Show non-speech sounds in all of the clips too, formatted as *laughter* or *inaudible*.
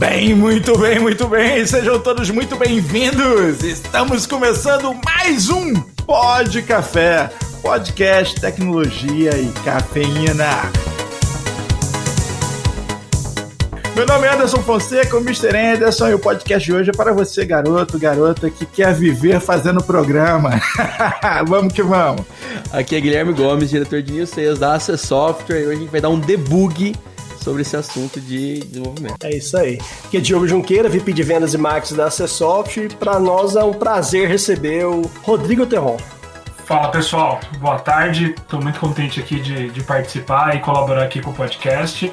Bem, muito bem, muito bem. Sejam todos muito bem-vindos. Estamos começando mais um Pod Café, podcast, tecnologia e cafeína. Meu nome é Anderson Fonseca, o Mr. Anderson, e o podcast de hoje é para você, garoto, garota, que quer viver fazendo programa. *laughs* vamos que vamos. Aqui é Guilherme Gomes, diretor de News da Access Software, e hoje a gente vai dar um debug sobre esse assunto de desenvolvimento. É isso aí. Aqui é Diogo Junqueira, VP de Vendas e Marketing da Acessoft. Para nós é um prazer receber o Rodrigo Terron. Fala pessoal, boa tarde. Estou muito contente aqui de, de, participar e colaborar aqui com o podcast.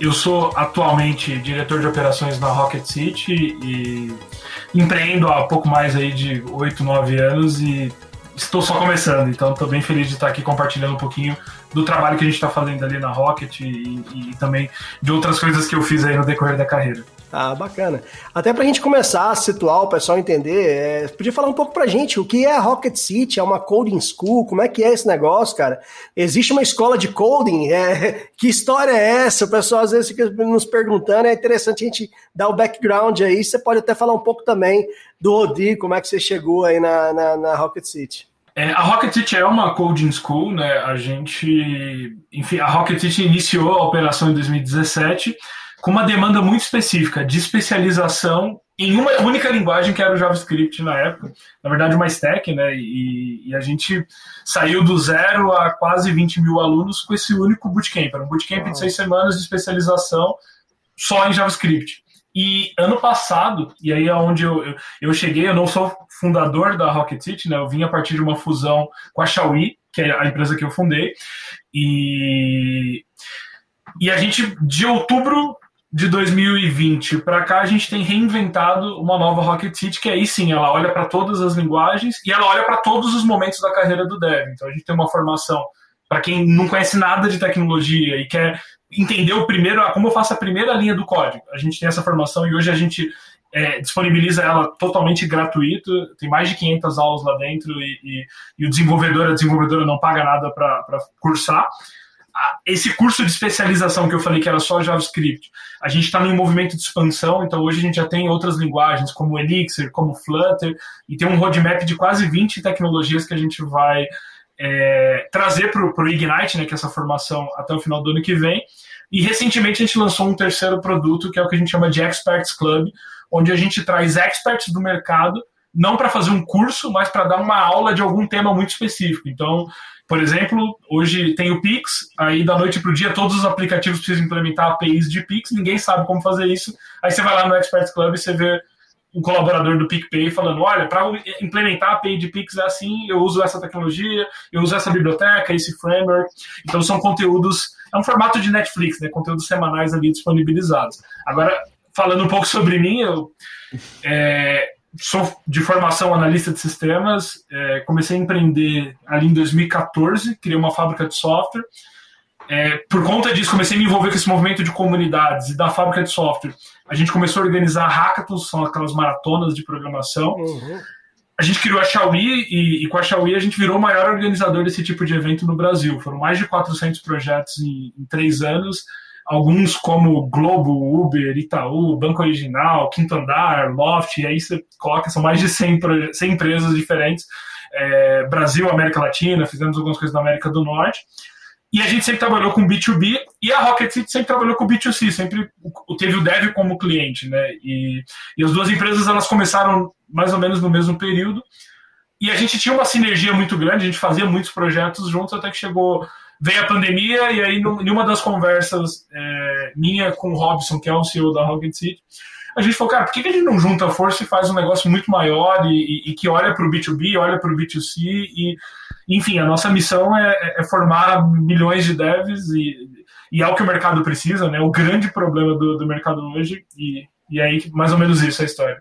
Eu sou atualmente diretor de operações na Rocket City e empreendo há pouco mais aí de 8, 9 anos e estou só começando, então estou bem feliz de estar aqui compartilhando um pouquinho do trabalho que a gente está fazendo ali na Rocket e, e, também de outras coisas que eu fiz aí no decorrer da carreira. Ah, bacana. Até para a gente começar a situar, o pessoal entender, é, podia falar um pouco para a gente o que é a Rocket City, é uma coding school, como é que é esse negócio, cara? Existe uma escola de coding? É, que história é essa? O pessoal às vezes fica nos perguntando, é interessante a gente dar o background aí, você pode até falar um pouco também do Rodrigo, como é que você chegou aí na, na, na Rocket City. É, a Rocket City é uma coding school, né? A gente, enfim, a Rocket City iniciou a operação em 2017 com uma demanda muito específica de especialização em uma única linguagem que era o JavaScript na época, na verdade uma stack, né? E, e, a gente saiu do zero a quase 20 mil alunos com esse único bootcamp, era um bootcamp de seis semanas de especialização só em JavaScript. E ano passado, e aí é onde eu, eu, eu, cheguei, eu não sou fundador da Rocket City, né? Eu vim a partir de uma fusão com a Xiaomi, que é a empresa que eu fundei. E, e a gente, de outubro de 2020 para cá, a gente tem reinventado uma nova Rocket City, que aí sim, ela olha para todas as linguagens e ela olha para todos os momentos da carreira do dev. Então a gente tem uma formação para quem não conhece nada de tecnologia e quer entender o primeiro, como eu faço a primeira linha do código. A gente tem essa formação e hoje a gente é, disponibiliza ela totalmente gratuito, tem mais de 500 aulas lá dentro e, e, e o desenvolvedor, a desenvolvedora não paga nada para cursar. Esse curso de especialização que eu falei que era só JavaScript, a gente está num movimento de expansão, então hoje a gente já tem outras linguagens, como Elixir, como Flutter, e tem um roadmap de quase 20 tecnologias que a gente vai é, trazer para o Ignite, né, que é essa formação, até o final do ano que vem. E recentemente a gente lançou um terceiro produto, que é o que a gente chama de Experts Club, onde a gente traz experts do mercado, não para fazer um curso, mas para dar uma aula de algum tema muito específico. Então, por exemplo, hoje tem o Pix, aí da noite para o dia todos os aplicativos precisam implementar APIs de Pix, ninguém sabe como fazer isso. Aí você vai lá no Experts Club e você vê um colaborador do PicPay falando: olha, para implementar a API de Pix é assim, eu uso essa tecnologia, eu uso essa biblioteca, esse framework. Então são conteúdos, é um formato de Netflix, né? Conteúdos semanais ali disponibilizados. Agora, falando um pouco sobre mim, eu é, sou de formação analista de sistemas, é, comecei a empreender ali em 2014, criei uma fábrica de software. É, por conta disso, comecei a me envolver com esse movimento de comunidades e da fábrica de software. A gente começou a organizar hackathons, são aquelas maratonas de programação. Uhum. A gente criou a Xiaomi e, e, com a Xiaomi a gente virou o maior organizador desse tipo de evento no Brasil. Foram mais de 400 projetos em, em três anos. Alguns como Globo, Uber, Itaú, Banco Original, Quinto Andar, Loft, e aí você coloca, são mais de 100, 100 empresas diferentes. É, Brasil, América Latina, fizemos algumas coisas na América do Norte. E a gente sempre trabalhou com B2B e a Rocket City sempre trabalhou com B2C, sempre teve o Dev como cliente, né? E, e as duas empresas elas começaram mais ou menos no mesmo período. E a gente tinha uma sinergia muito grande, a gente fazia muitos projetos juntos até que chegou veio a pandemia e aí em uma das conversas é, minha com o Robson, que é o CEO da Rocket City, a gente falou, cara, por que, a gente não junta força e faz um negócio muito maior e, e, e que olha para o B2B, olha para o B2C e enfim, a nossa missão é, é formar milhões de devs e, e é o que o mercado precisa, né? O grande problema do, do mercado hoje e, e aí mais ou menos isso é a história.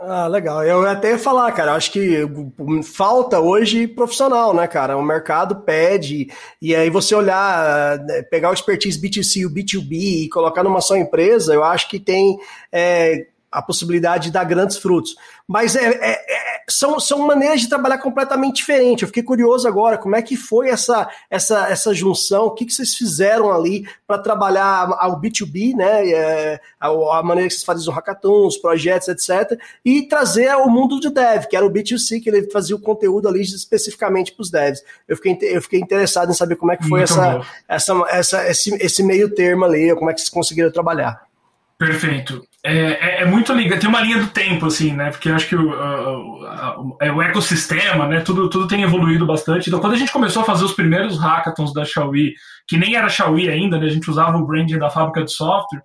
Ah, legal. Eu até ia falar, cara, acho que falta hoje profissional, né, cara? O mercado pede, e aí você olhar, né, pegar o expertise B2C e o B2B e colocar numa só empresa, eu acho que tem é, a possibilidade de dar grandes frutos. Mas é, é, é, são, são maneiras de trabalhar completamente diferentes. Eu fiquei curioso agora, como é que foi essa, essa, essa junção, o que, que vocês fizeram ali para trabalhar o B2B, né? É, a, a, maneira que vocês fazem os hackathons, projetos, etc., e trazer o mundo do dev, que era o B2C, que ele fazia o conteúdo ali especificamente para os devs. Eu fiquei, eu fiquei interessado em saber como é que foi essa, essa, essa, esse, esse meio termo ali, como é que vocês conseguiram trabalhar. Perfeito. É, é, é, muito ligado, tem uma linha do tempo, assim, né? Porque eu acho que o, o, é o, ecossistema, né? Tudo, tudo tem evoluído bastante. Então, quando a gente começou a fazer os primeiros hackathons da Xiaomi, que nem era Xiaomi ainda, né? A gente usava o branding da fábrica de software.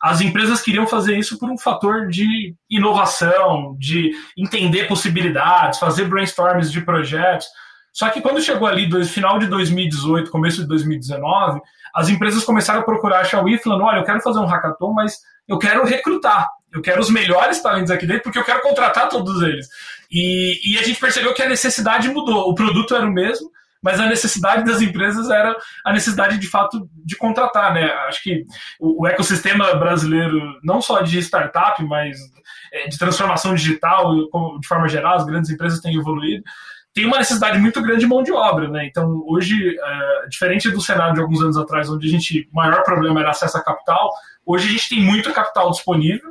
As empresas queriam fazer isso por um fator de inovação, de entender possibilidades, fazer brainstorms de projetos. Só que quando chegou ali, do final de 2018, começo de 2019, as empresas começaram a procurar a Xiaomi falando, olha, eu quero fazer um hackathon, mas eu quero recrutar, eu quero os melhores talentos aqui dentro, porque eu quero contratar todos eles. E, e a gente percebeu que a necessidade mudou, o produto era o mesmo, mas a necessidade das empresas era a necessidade de fato de contratar, né? Acho que o, ecossistema brasileiro, não só de startup, mas é, de transformação digital, de forma geral, as grandes empresas têm evoluído tem uma necessidade muito grande de mão de obra, né? Então, hoje, é, diferente do cenário de alguns anos atrás, onde a gente, o maior problema era acesso a capital, hoje a gente tem muito capital disponível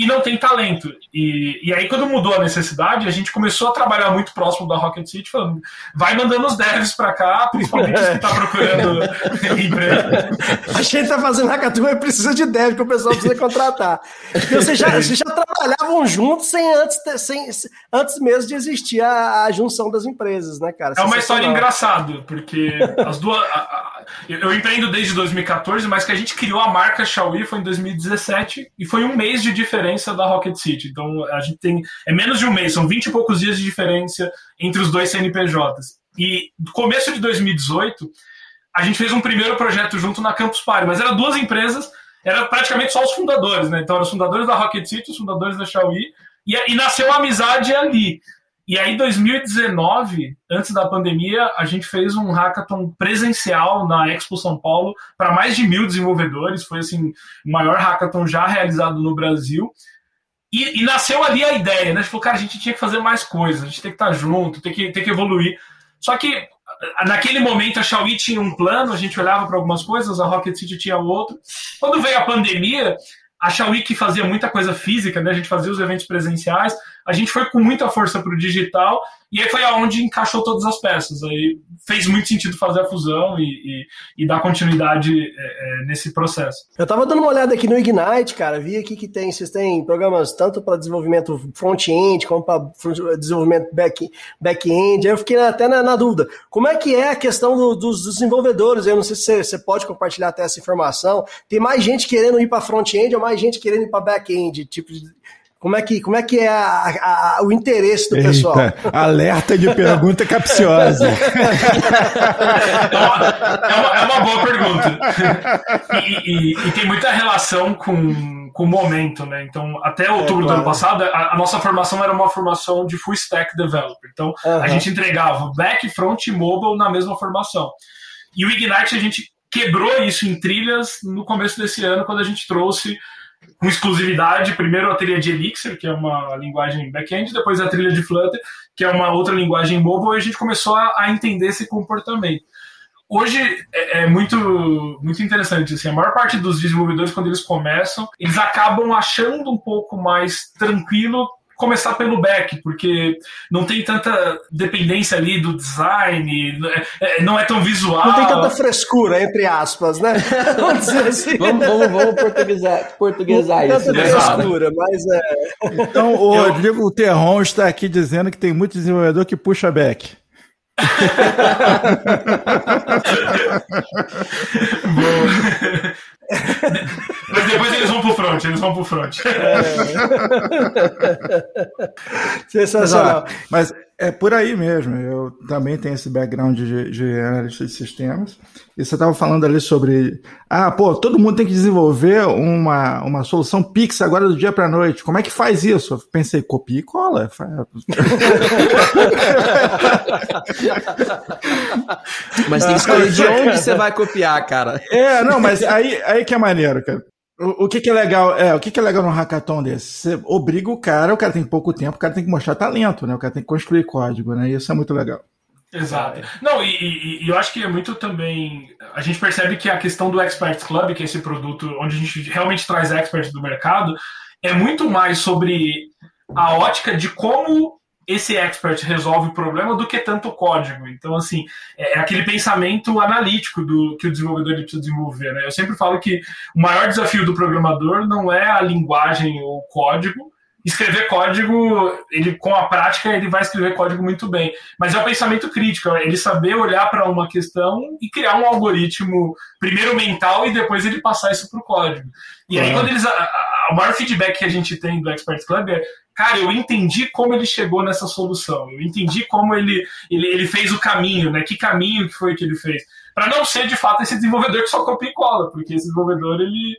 e não tem talento. E, e aí, quando mudou a necessidade, a gente começou a trabalhar muito próximo da Rocket City, falando, vai mandando os devs para cá, principalmente os que tá procurando *laughs* *laughs* emprego. A gente está fazendo hackathon e precisa de dev, que o pessoal precisa contratar. Porque vocês já, *laughs* vocês já trabalhavam juntos sem antes, sem, antes mesmo de existir a, a junção das empresas, né, cara? É uma história engraçada, porque as duas... A, a, eu empreendo desde 2014, mas que a gente criou a marca Xiaomi foi em 2017 e foi um mês de diferença da Rocket City. Então a gente tem. É menos de um mês, são 20 e poucos dias de diferença entre os dois CNPJs. E no começo de 2018, a gente fez um primeiro projeto junto na Campus Party, mas eram duas empresas, era praticamente só os fundadores, né? Então eram os fundadores da Rocket City, os fundadores da Xiaomi, e, e nasceu a amizade ali. E aí, em 2019, antes da pandemia, a gente fez um hackathon presencial na Expo São Paulo para mais de mil desenvolvedores. Foi assim, o maior hackathon já realizado no Brasil. E, e, nasceu ali a ideia, né? A gente falou, cara, a gente tinha que fazer mais coisas, a gente tem que estar junto, tem que, tem que evoluir. Só que naquele momento a Xiaomi tinha um plano, a gente olhava para algumas coisas, a Rocket City tinha outro. Quando veio a pandemia, a Xiaomi que fazia muita coisa física, né? A gente fazia os eventos presenciais, a gente foi com muita força para o digital e aí foi aonde encaixou todas as peças. Aí fez muito sentido fazer a fusão e, e, e dar continuidade é, é, nesse processo. Eu estava dando uma olhada aqui no Ignite, cara, vi aqui que tem, vocês têm programas tanto para desenvolvimento front-end como para desenvolvimento back-end. Back aí eu fiquei até na, na, dúvida. Como é que é a questão do, dos desenvolvedores? Eu não sei se você, você pode compartilhar até essa informação. Tem mais gente querendo ir para front-end ou mais gente querendo ir para back-end? Tipo, como é que, como é, que é a, a, o interesse do Eita, pessoal? Alerta de pergunta capciosa. é, uma, é, uma, é uma boa pergunta. E, e, e, tem muita relação com, com o momento, né? Então, até outubro é, claro. do ano passado, a, a, nossa formação era uma formação de full stack developer. Então, uhum. a gente entregava back, front e mobile na mesma formação. E o Ignite, a gente quebrou isso em trilhas no começo desse ano, quando a gente trouxe com exclusividade, primeiro a trilha de Elixir, que é uma linguagem back-end, depois a trilha de Flutter, que é uma outra linguagem mobile, e a gente começou a, a entender esse comportamento. Hoje é, é, muito, muito interessante. Assim, a maior parte dos desenvolvedores, quando eles começam, eles acabam achando um pouco mais tranquilo começar pelo back, porque não tem tanta dependência ali do design, é, não é tão visual. Não tem tanta frescura, entre aspas, né? *laughs* Vamos dizer assim. vamos, vamos, vamos portuguesar, portuguesar não isso. Tanta né? frescura, mas é. Então, o Eu... Rodrigo Terron está aqui dizendo que tem muito desenvolvedor que puxa back. *laughs* *laughs* Mas depois eles vão pro front, eles vão pro front. É. *laughs* Sensacional. Mas, mas é por aí mesmo. Eu também tenho esse background de, de analista de sistemas. E você estava falando ali sobre. Ah, pô, todo mundo tem que desenvolver uma, uma solução Pix agora do dia para noite. Como é que faz isso? Eu pensei, copia e cola. *laughs* mas tem que escolher de onde você vai copiar, cara. É, não, mas aí, aí que é maneiro, cara. O, o, que, que é legal? É, o que, que é legal no hackathon desse? Você obriga o cara, o cara tem pouco tempo, o cara tem que mostrar talento, né? O cara tem que construir código, né? E isso é muito legal. Exato. Não, e, e, e, eu acho que é muito também. A gente percebe que a questão do Experts Club, que é esse produto onde a gente realmente traz experts do mercado, é muito mais sobre a ótica de como esse expert resolve o problema do que tanto o código. Então, assim, é, é aquele pensamento analítico do que o desenvolvedor precisa desenvolver. Né? Eu sempre falo que o maior desafio do programador não é a linguagem ou o código. Escrever código, ele com a prática ele vai escrever código muito bem, mas é o pensamento crítico, é ele saber olhar para uma questão e criar um algoritmo primeiro mental e depois ele passar isso para o código. E aí quando eles a, a, o maior feedback que a gente tem do Expert Club é cara, eu entendi como ele chegou nessa solução, eu entendi como ele, ele, ele fez o caminho, né? Que caminho que foi que ele fez. Para não ser de fato esse desenvolvedor que só copia e cola, porque esse desenvolvedor ele,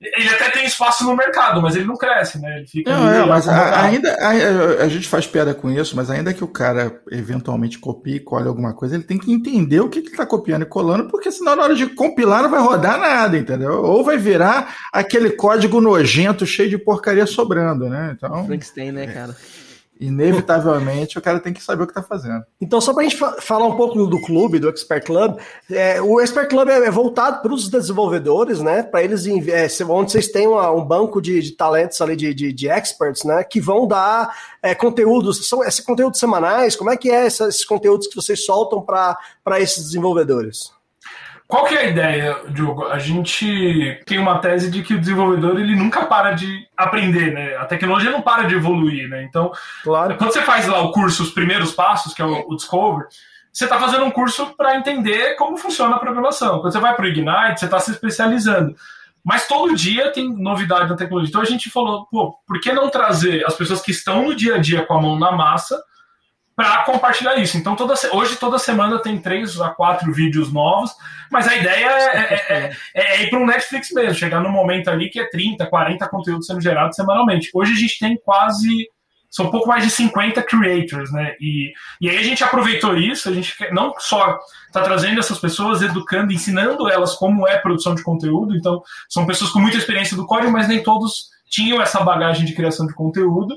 ele até tem espaço no mercado, mas ele não cresce, né? Ele fica. Não, é, mas a, ainda a, a, gente faz piada com isso, mas ainda que o cara eventualmente copie e cole alguma coisa, ele tem que entender o que, que ele está copiando e colando, porque senão na hora de compilar não vai rodar nada, entendeu? Ou vai virar aquele código nojento, cheio de porcaria sobrando, né? Então. Frankenstein, né, cara? Inevitavelmente o cara tem que saber o que está fazendo. Então, só para a gente fa falar um pouco do clube, do Expert Club, é, o Expert Club é, é voltado para os desenvolvedores, né? Para eles, é, onde vocês têm uma, um banco de, de, talentos ali, de, de, de, experts, né? Que vão dar é, conteúdos, são esses conteúdos semanais, como é que é esses conteúdos que vocês soltam para esses desenvolvedores? Qual que é a ideia, Diogo? A gente tem uma tese de que o desenvolvedor ele nunca para de aprender, né? A tecnologia não para de evoluir, né? Então, claro. quando você faz lá o curso, os primeiros passos, que é o, o Discover, você está fazendo um curso para entender como funciona a programação. Quando você vai para o Ignite, você está se especializando. Mas todo dia tem novidade na tecnologia. Então a gente falou, pô, por que não trazer as pessoas que estão no dia a dia com a mão na massa para compartilhar isso. Então, toda, hoje, toda semana tem três a quatro vídeos novos, mas a ideia é, é, é, é ir para um Netflix mesmo, chegar no momento ali que é 30, 40 conteúdos sendo gerados semanalmente. Hoje a gente tem quase. São um pouco mais de 50 creators, né? E, e aí a gente aproveitou isso, a gente não só está trazendo essas pessoas, educando, ensinando elas como é produção de conteúdo, então são pessoas com muita experiência do código, mas nem todos tinham essa bagagem de criação de conteúdo.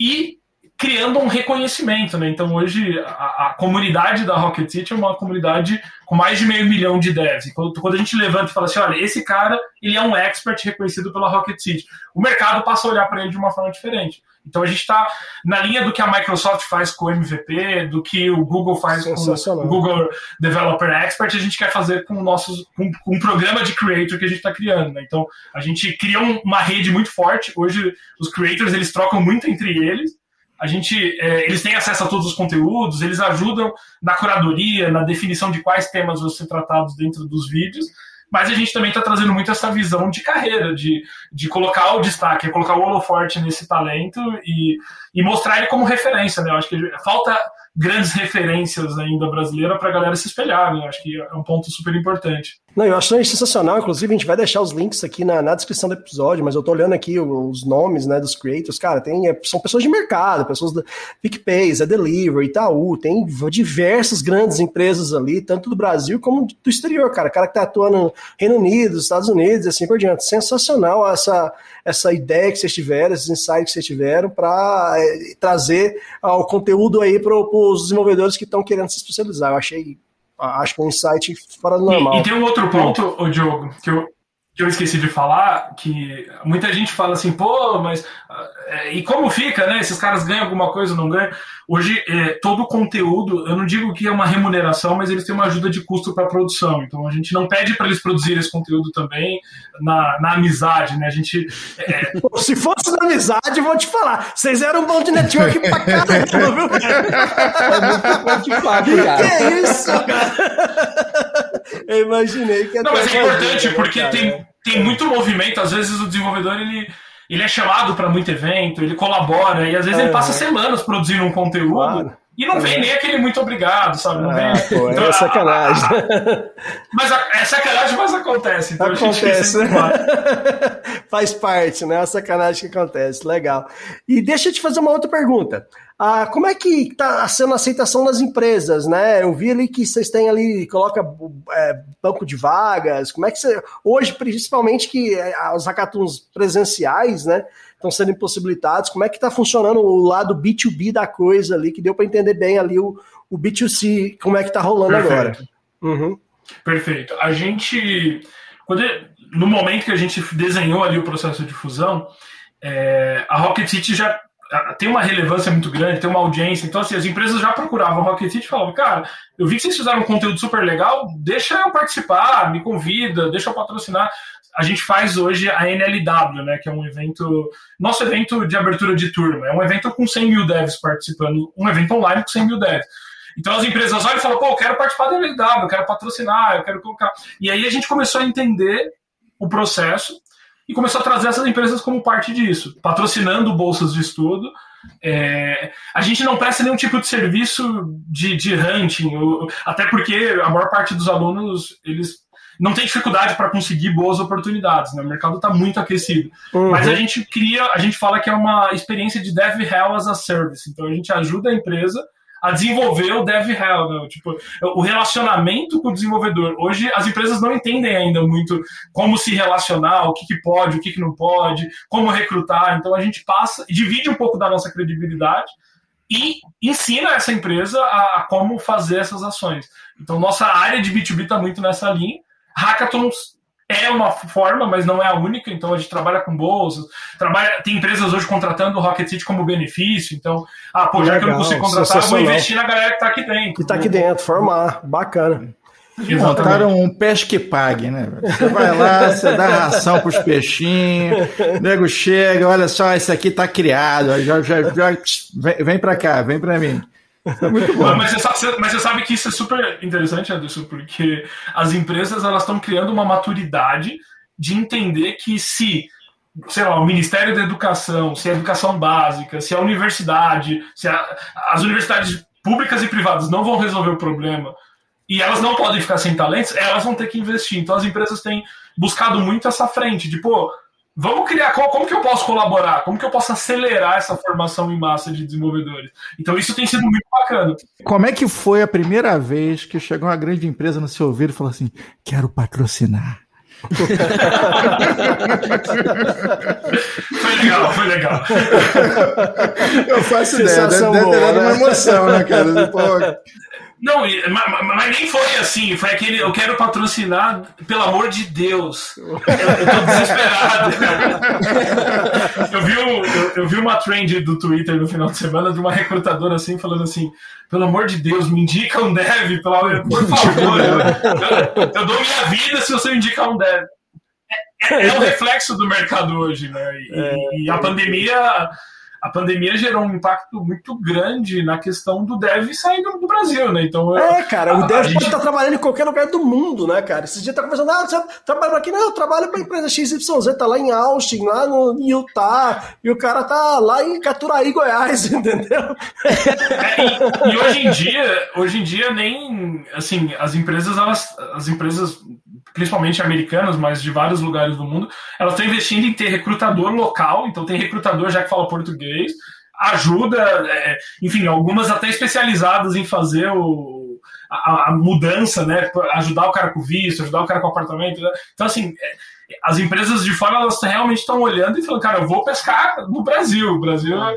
E criando um reconhecimento, né? Então hoje a, a, comunidade da Rocket City é uma comunidade com mais de meio milhão de devs. Quando, quando, a gente levanta e fala assim, olha, esse cara ele é um expert reconhecido pela Rocket City, o mercado passa a olhar para ele de uma forma diferente. Então a gente está na linha do que a Microsoft faz com o MVP, do que o Google faz com o Google Developer Expert, a gente quer fazer com o nosso com, com um programa de creator que a gente está criando. Né? Então a gente cria um, uma rede muito forte. Hoje os creators eles trocam muito entre eles a gente, é, eles têm acesso a todos os conteúdos, eles ajudam na curadoria, na definição de quais temas vão ser tratados dentro dos vídeos, mas a gente também está trazendo muito essa visão de carreira, de, de colocar o destaque, colocar o holoforte nesse talento e, e mostrar ele como referência, né? Eu acho que falta grandes referências ainda brasileira para a galera se espelhar, né? Acho que é um ponto super importante. Não, eu acho sensacional, inclusive a gente vai deixar os links aqui na, na descrição do episódio, mas eu tô olhando aqui os nomes, né, dos creators, cara, tem, é, são pessoas de mercado, pessoas da PicPay, a Delivery, Itaú, tem diversas grandes empresas ali, tanto do Brasil como do exterior, cara, cara que tá atuando no Reino Unido, Estados Unidos, assim por diante. Sensacional essa, essa ideia que vocês tiveram, esses insights que vocês tiveram para é, trazer ó, o conteúdo aí para os desenvolvedores que estão querendo se especializar. Eu achei, acho que é um insight fora do normal. E, e tem um outro ponto, o Diogo, que eu, que eu esqueci de falar, que muita gente fala assim, pô, mas é, e como fica, né? Esses caras ganham alguma coisa ou não ganham? Hoje, é, todo o conteúdo, eu não digo que é uma remuneração, mas eles têm uma ajuda de custo para a produção. Então a gente não pede para eles produzirem esse conteúdo também na, na amizade, né? A gente. É... *laughs* Se fosse na amizade, eu vou te falar. Vocês eram bom de network pra caramba, viu? É muito bom de fato, cara. Que é isso, cara? Eu imaginei que Não, mas é importante, porque tem, tem muito movimento. Às vezes o desenvolvedor ele ele é chamado para muito evento, ele colabora, e às vezes é, ele passa semanas produzindo um conteúdo. Claro. E não vem nem aquele muito obrigado, sabe? Não vem. Ah, pô, então, é sacanagem. *laughs* mas a, é sacanagem, mas acontece. Então acontece. *laughs* Faz parte, né? É a sacanagem que acontece. Legal. E deixa eu te fazer uma outra pergunta. Ah, como é que está sendo a aceitação das empresas, né? Eu vi ali que vocês têm ali, coloca é, banco de vagas, como é que você... Hoje, principalmente que é, os hackathons presenciais, né, estão sendo impossibilitados, como é que está funcionando o lado B2B da coisa ali, que deu para entender bem ali o, o B2C, como é que está rolando Perfeito. agora. Uhum. Perfeito. A gente, quando, no momento que a gente desenhou ali o processo de fusão, é, a Rocket City já tem uma relevância muito grande, tem uma audiência. Então, assim, as empresas já procuravam Rocket City e falavam, cara, eu vi que vocês fizeram um conteúdo super legal, deixa eu participar, me convida, deixa eu patrocinar. A gente faz hoje a NLW, né, que é um evento, nosso evento de abertura de turma. É um evento com 100 mil devs participando, um evento online com 100 mil devs. Então as empresas olham e falam, pô, eu quero participar da NLW, eu quero patrocinar, eu quero colocar. E aí a gente começou a entender o processo e começou a trazer essas empresas como parte disso, patrocinando bolsas de estudo. É, a gente não presta nenhum tipo de serviço de, de hunting, até porque a maior parte dos alunos eles não tem dificuldade para conseguir boas oportunidades, né? o mercado está muito aquecido. Uhum. Mas a gente cria, a gente fala que é uma experiência de Dev Hell as a Service, então a gente ajuda a empresa a desenvolver o dev hell, né? tipo, o relacionamento com o desenvolvedor. Hoje as empresas não entendem ainda muito como se relacionar, o que, que pode, o que, que não pode, como recrutar. Então a gente passa, divide um pouco da nossa credibilidade e ensina essa empresa a, a como fazer essas ações. Então nossa área de B2B está muito nessa linha. Hackathons é uma forma, mas não é a única. Então a gente trabalha com bolsas, trabalha, tem empresas hoje contratando o Rocket City como benefício. Então, ah, pô, já Legal, que eu não consigo contratar, eu vou investir na galera que está aqui dentro. Que está aqui dentro, formar, bacana. Montaram um peixe que pague, né? Você vai lá, você dá ração para os peixinhos, o nego chega, olha só, esse aqui está criado, já, já, já vem, vem para cá, vem para mim. É muito bom. Mas você, mas você sabe que isso é super interessante, Anderson, porque as empresas elas estão criando uma maturidade de entender que se sei lá, o Ministério da Educação, se a educação básica, se a universidade, se a, as universidades públicas e privadas não vão resolver o problema e elas não podem ficar sem talentos, elas vão ter que investir. Então as empresas têm buscado muito essa frente de, pô, Vamos criar como, como, que eu posso colaborar? Como que eu posso acelerar essa formação em massa de desenvolvedores? Então isso tem sido muito bacana. Como é que foi a primeira vez que chegou uma grande empresa no seu ouvido e falou assim: quero patrocinar? *laughs* foi legal, foi legal. Eu faço ideia, deve, deve ter dado uma né? emoção, né, cara? *laughs* Pô, não, mas, mas, nem foi assim. Foi aquele. Eu quero patrocinar, pelo amor de Deus. Eu, eu tô desesperado. eu, vi um, eu, eu, vi uma trend do Twitter no final de semana de uma recrutadora assim, falando assim: pelo amor de Deus, me indica um dev, pelo por favor. eu, eu, dou minha vida se você me indicar um dev. É, é o reflexo do mercado hoje, né? E, é, e a pandemia a pandemia gerou um impacto muito grande na questão do dev sair do, Brasil, né? Então, é, cara, o dev pode gente... estar trabalhando em qualquer lugar do mundo, né, cara? Esses dias tá conversando, ah, você trabalha aqui? Não, eu trabalho para a empresa XYZ, tá lá em Austin, lá no Utah, e o cara tá lá em Caturaí, Goiás, *laughs* entendeu? É, e, e, hoje em dia, hoje em dia nem, assim, as empresas, elas, as empresas principalmente americanas, mas de vários lugares do mundo, elas estão investindo em ter recrutador local, então tem recrutador já que fala português, ajuda, é, enfim, algumas até especializadas em fazer o, a, a, mudança, né? Ajudar o cara com visto, ajudar o cara com apartamento. Né? Então, assim, é, as empresas de fora elas realmente estão olhando e falando, cara, eu vou pescar no Brasil. O Brasil é,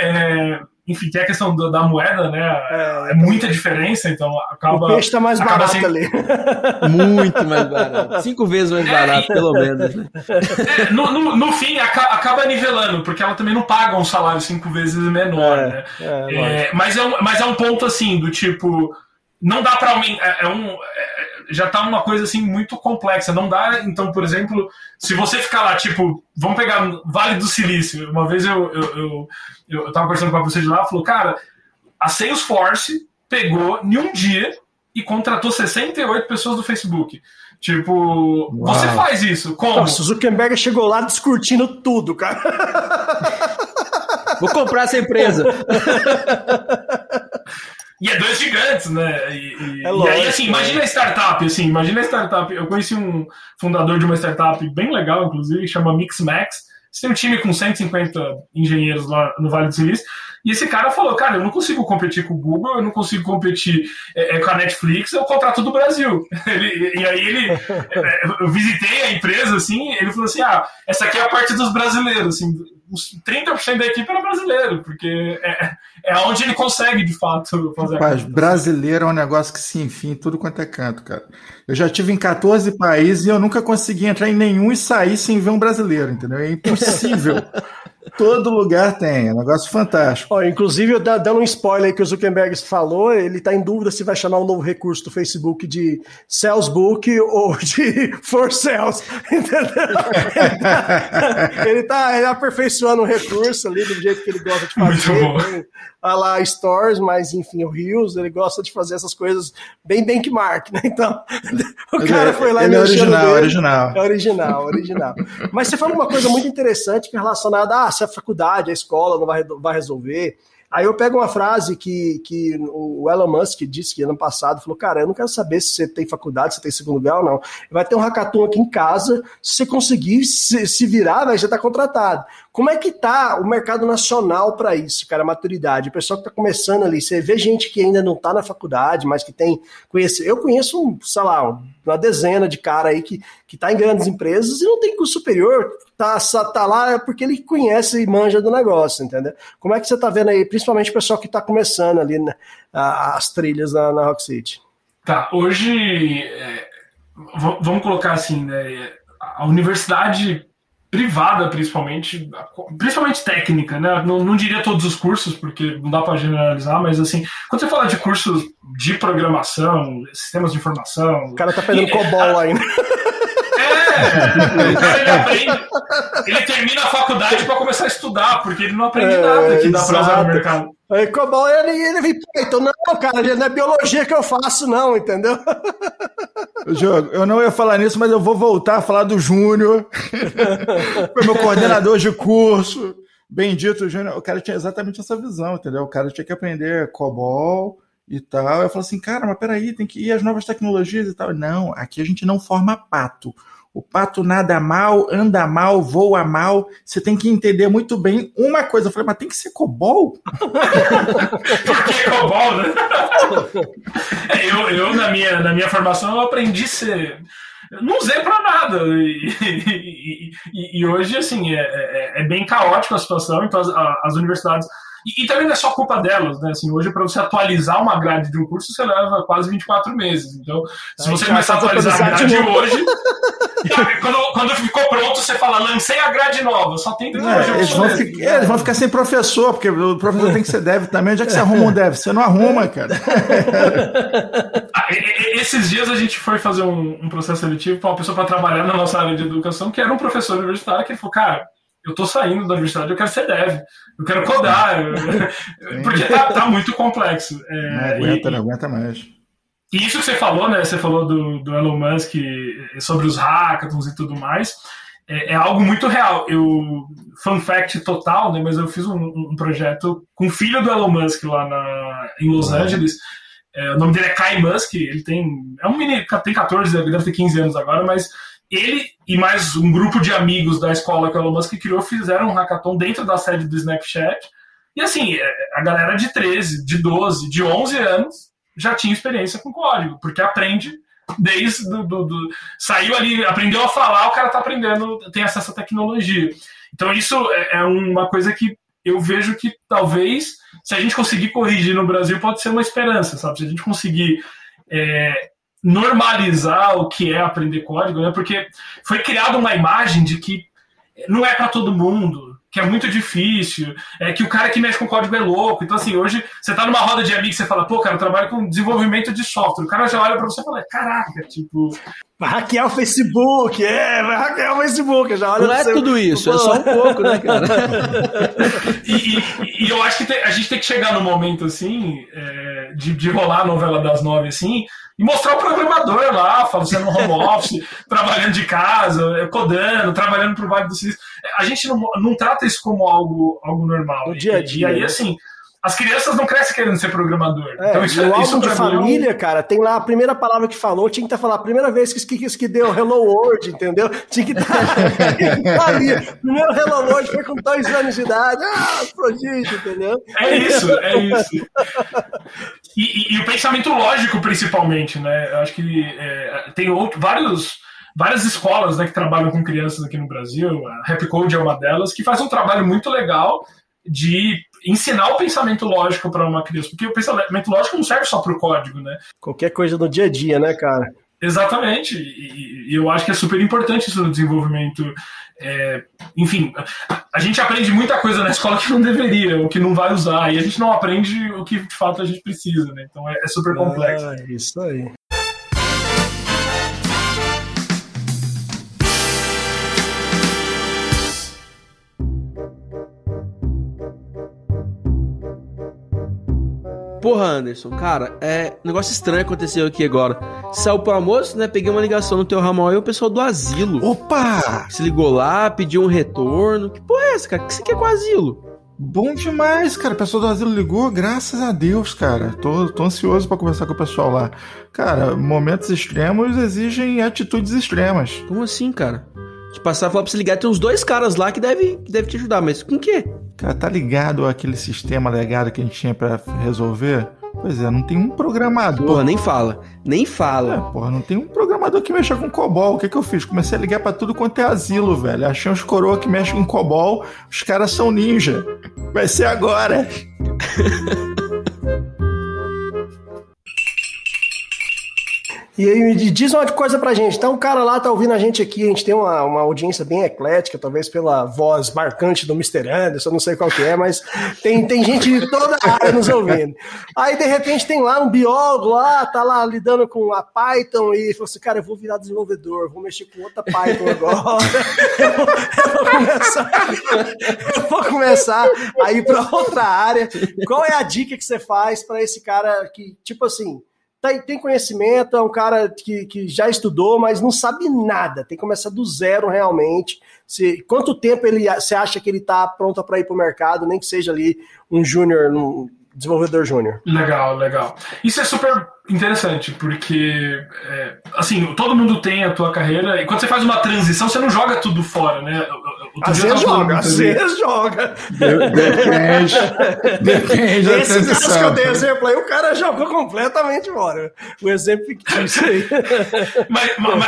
é enfim, tem a questão da, da moeda, né? É, é, muita diferença, então acaba. O peixe tá mais barato sendo... ali. *laughs* *laughs* Muito mais barato. Cinco vezes mais é, barato, pelo menos. Né? É, no, no, no, fim, acaba nivelando, porque ela também não paga um salário cinco vezes menor, é, né? É, mas, é um, mas é um ponto assim, do tipo. Não dá para aumentar. É, um, já tá uma coisa assim muito complexa. Não dá, então, por exemplo, se você ficar lá, tipo, vamos pegar Vale do Silício. Uma vez eu, eu, eu, eu, tava conversando com a pessoa de lá, falou, cara, a Salesforce pegou em um dia e contratou 68 pessoas do Facebook. Tipo, Uau. você faz isso? Como? Nossa, o Zuckerberg chegou lá descurtindo tudo, cara. Vou comprar essa empresa. *laughs* E é dois gigantes, né? E, e, é lógico, e aí, assim, imagina a startup, assim, imagina a startup. Eu conheci um fundador de uma startup bem legal, inclusive, que chama MixMax. Você tem um time com 150 engenheiros lá no Vale do Silício. E esse cara falou, cara, eu não consigo competir com o Google, eu não consigo competir é, é com a Netflix, eu contrato do Brasil. *laughs* Ele, e aí ele, é, eu visitei a empresa, assim, ele falou assim, ah, essa aqui é a parte dos brasileiros, assim, os 30% da equipe era brasileiro, porque é, é onde ele consegue, de fato, fazer Rapaz, brasileiro é um negócio que se enfim tudo quanto é canto, cara. Eu já tive em 14 países e eu nunca consegui entrar em nenhum e sair sem ver um brasileiro, entendeu? É impossível. *laughs* Todo lugar tem, é um negócio fantástico. Ó, inclusive, dando um spoiler aí que o Zuckerberg falou, ele está em dúvida se vai chamar um novo recurso do Facebook de Salesbook ou *laughs* de For Sales, entendeu? *laughs* ele está tá, tá aperfeiçoando o recurso ali do jeito que ele gosta de fazer. A lá Stores, mas enfim, o Rios, ele gosta de fazer essas coisas bem benchmark, né? Então, *laughs* o cara foi lá ele e é original, original. É original, original. Mas você falou uma coisa muito interessante que é relacionada a se a faculdade, a escola não vai, vai resolver. Aí eu pego uma frase que, que o Elon Musk disse que ano passado, falou, cara, eu não quero saber se você tem faculdade, se você tem segundo grau, não. Vai ter um hackathon aqui em casa, se você conseguir se, se virar, vai, você está contratado. Como é que tá o mercado nacional para isso, cara, maturidade? O pessoal que está começando ali, você vê gente que ainda não está na faculdade, mas que tem conhecer. Eu conheço, sei lá, uma dezena de cara aí que, que tá em grandes empresas e não tem curso superior, tá, tá lá porque ele conhece e manja do negócio, entendeu? Como é que você tá vendo aí, principalmente o pessoal que está começando ali né, as trilhas na, na Rock City? Tá, hoje, é, vamos colocar assim, né, a universidade privada, principalmente, principalmente técnica, né? Não, não, diria todos os cursos, porque não dá para generalizar, mas assim, quando você fala de cursos de programação, sistemas de informação. O cara tá pegando COBOL ainda. *laughs* É, ele aprende, ele termina a faculdade para começar a estudar, porque ele não aprende é, nada que dá para usar no mercado. Aí COBOL, ele, ele vem, então, não, cara, não é biologia que eu faço, não, entendeu? Jogo, eu não ia falar nisso, mas eu vou voltar a falar do Júnior. *laughs* Foi meu coordenador de curso. Bendito Júnior. O cara tinha exatamente essa visão, entendeu? O cara tinha que aprender COBOL e tal. Eu falo assim, cara, mas peraí, tem que ir às novas tecnologias e tal. Não, aqui a gente não forma pato. O pato nada mal, anda mal, voa mal. Você tem que entender muito bem uma coisa. Eu falei, mas tem que ser COBOL? Por *laughs* que COBOL, né? *laughs* Eu, eu na, minha, na minha formação, eu aprendi ser não usei para nada. E, e, e, e, hoje, assim, é, é, é, bem caótico a situação, então as, as universidades e, e, também não é só culpa delas, né? Assim, hoje, para você atualizar uma grade de um curso, você leva quase 24 meses. Então, se você começar a atualizar a grade de hoje, *laughs* quando, quando ficou pronto, você fala, lancei a grade nova, só tem é, eles, vão ficar, é, eles vão ficar sem professor, porque o professor tem que ser dev também. Onde é que você arruma um dev? Você não arruma, *laughs* cara. Ah, esses dias a gente foi fazer um, um processo seletivo para uma pessoa para trabalhar na nossa área de educação, que era um professor universitário, que ele falou, cara, eu tô saindo da universidade, eu quero ser dev, eu quero codar, porque tá, tá, muito complexo. É, não aguenta, e, não aguenta mais. E isso que você falou, né? Você falou do, do Elon Musk sobre os hackathons e tudo mais. É, é, algo muito real. Eu, fun fact total, né? Mas eu fiz um, um projeto com o filho do Elon Musk lá na, em Los uhum. Angeles. É, o nome dele é Kai Musk. Ele tem. É um menino, tem 14, deve ter 15 anos agora, mas ele e mais um grupo de amigos da escola que o Elon Musk criou fizeram um hackathon dentro da sede do Snapchat. E assim, é, a galera de 13, de 12, de 11 anos já tinha experiência com código, porque aprende desde do, do, do, saiu ali, aprendeu a falar, o cara tá aprendendo, tem acesso à tecnologia. Então isso é, é uma coisa que eu vejo que talvez, se a gente conseguir corrigir no Brasil, pode ser uma esperança, sabe? Se a gente conseguir é, normalizar o que é aprender código, né? Porque foi criada uma imagem de que não é para todo mundo, que é muito difícil, é que o cara que mexe com código é louco. Então, assim, hoje você tá numa roda de amigos e você fala, pô, cara, eu trabalho com desenvolvimento de software. O cara já olha para você e fala, caraca, tipo. Vai hackear o Facebook, é, vai hackear o Facebook, já olha Não é seu... tudo isso, é só um pouco, né, cara? *laughs* e, e, e, eu acho que tem, a gente tem que chegar no momento, assim, é, de, de rolar a novela das nove, assim, e mostrar o programador lá, fazendo home *laughs* office, trabalhando de casa, codando, trabalhando para o Vale do Silício. A gente não, não trata isso como algo, algo normal. No dia a dia. E aí, né? assim, as crianças não crescem querendo ser programador. É, então isso, no isso álbum de mim é família, cara, tem lá a primeira palavra que falou, tinha que estar falando a primeira vez que, que, que deu Hello World, entendeu? Tinha que estar *laughs* ali. Primeiro Hello World foi com dois anos de idade. Ah, prodígio, entendeu? É isso, é isso. E, e- e o pensamento lógico, principalmente, né? Eu acho que é, tem outro, vários, várias escolas né, que trabalham com crianças aqui no Brasil, a Happy Code é uma delas, que faz um trabalho muito legal de ensinar o pensamento lógico para uma criança, porque o pensamento lógico não serve só para o código, né? Qualquer coisa no dia a dia, né, cara? Exatamente, e, e eu acho que é super importante isso no desenvolvimento. É, enfim, a, gente aprende muita coisa na escola que não deveria, ou que não vai usar, e a gente não aprende o que de fato a gente precisa, né? Então é, é super complexo. Ah, isso aí. Porra, Anderson, cara, é um negócio estranho aconteceu aqui agora. Saiu pro almoço, né? Peguei uma ligação no teu ramal e o pessoal do asilo. Opa! Se ligou lá, pediu um retorno. Que porra é essa, cara? O que você quer com o asilo? Bom demais, cara. O pessoal do asilo ligou, graças a Deus, cara. Tô, tô ansioso pra conversar com o pessoal lá. Cara, momentos extremos exigem atitudes extremas. Como assim, cara? De passar e falar pra você ligar, tem uns dois caras lá que devem que deve te ajudar, mas com o quê? Cara, tá ligado aquele sistema legado que a gente tinha pra resolver? Pois é, não tem um programador. Porra, nem fala. Nem É, fala. porra, não tem um programador que mexa com COBOL. O que que eu fiz? Comecei a ligar pra tudo quanto é asilo, velho. Achei uns coroa que mexem com COBOL. Os caras são ninja. Vai ser agora. *laughs* E aí, diz uma coisa pra gente. Então, o cara lá tá ouvindo a gente aqui, a gente tem uma, uma audiência bem eclética, talvez pela voz marcante do Mr. Anderson, não sei qual que é, mas tem, tem gente de toda a área nos ouvindo. Aí, de repente, tem lá um biólogo lá, tá lá lidando com a Python e falou assim, cara, eu vou virar desenvolvedor, vou mexer com outra Python agora. *laughs* Eu vou, eu vou começar, eu vou começar a ir pra outra área. Qual é a dica que você faz pra esse cara que, tipo assim, tem, tem conhecimento, é um cara que, que já estudou, mas não sabe nada, tem que começar do zero realmente. Se, quanto tempo ele você acha que ele está pronto para ir para o mercado, nem que seja ali um júnior, um desenvolvedor júnior? Legal, legal. Isso é super interessante, porque é, assim, todo mundo tem a tua carreira, e quando você faz uma transição, você não joga tudo fora, né? Às eu vezes joga, às vezes joga. Depende. *laughs* Depende da Esse caso que eu dei exemplo aí, o cara jogou completamente fora. O exemplo fictício aí. *laughs* Mas, mas,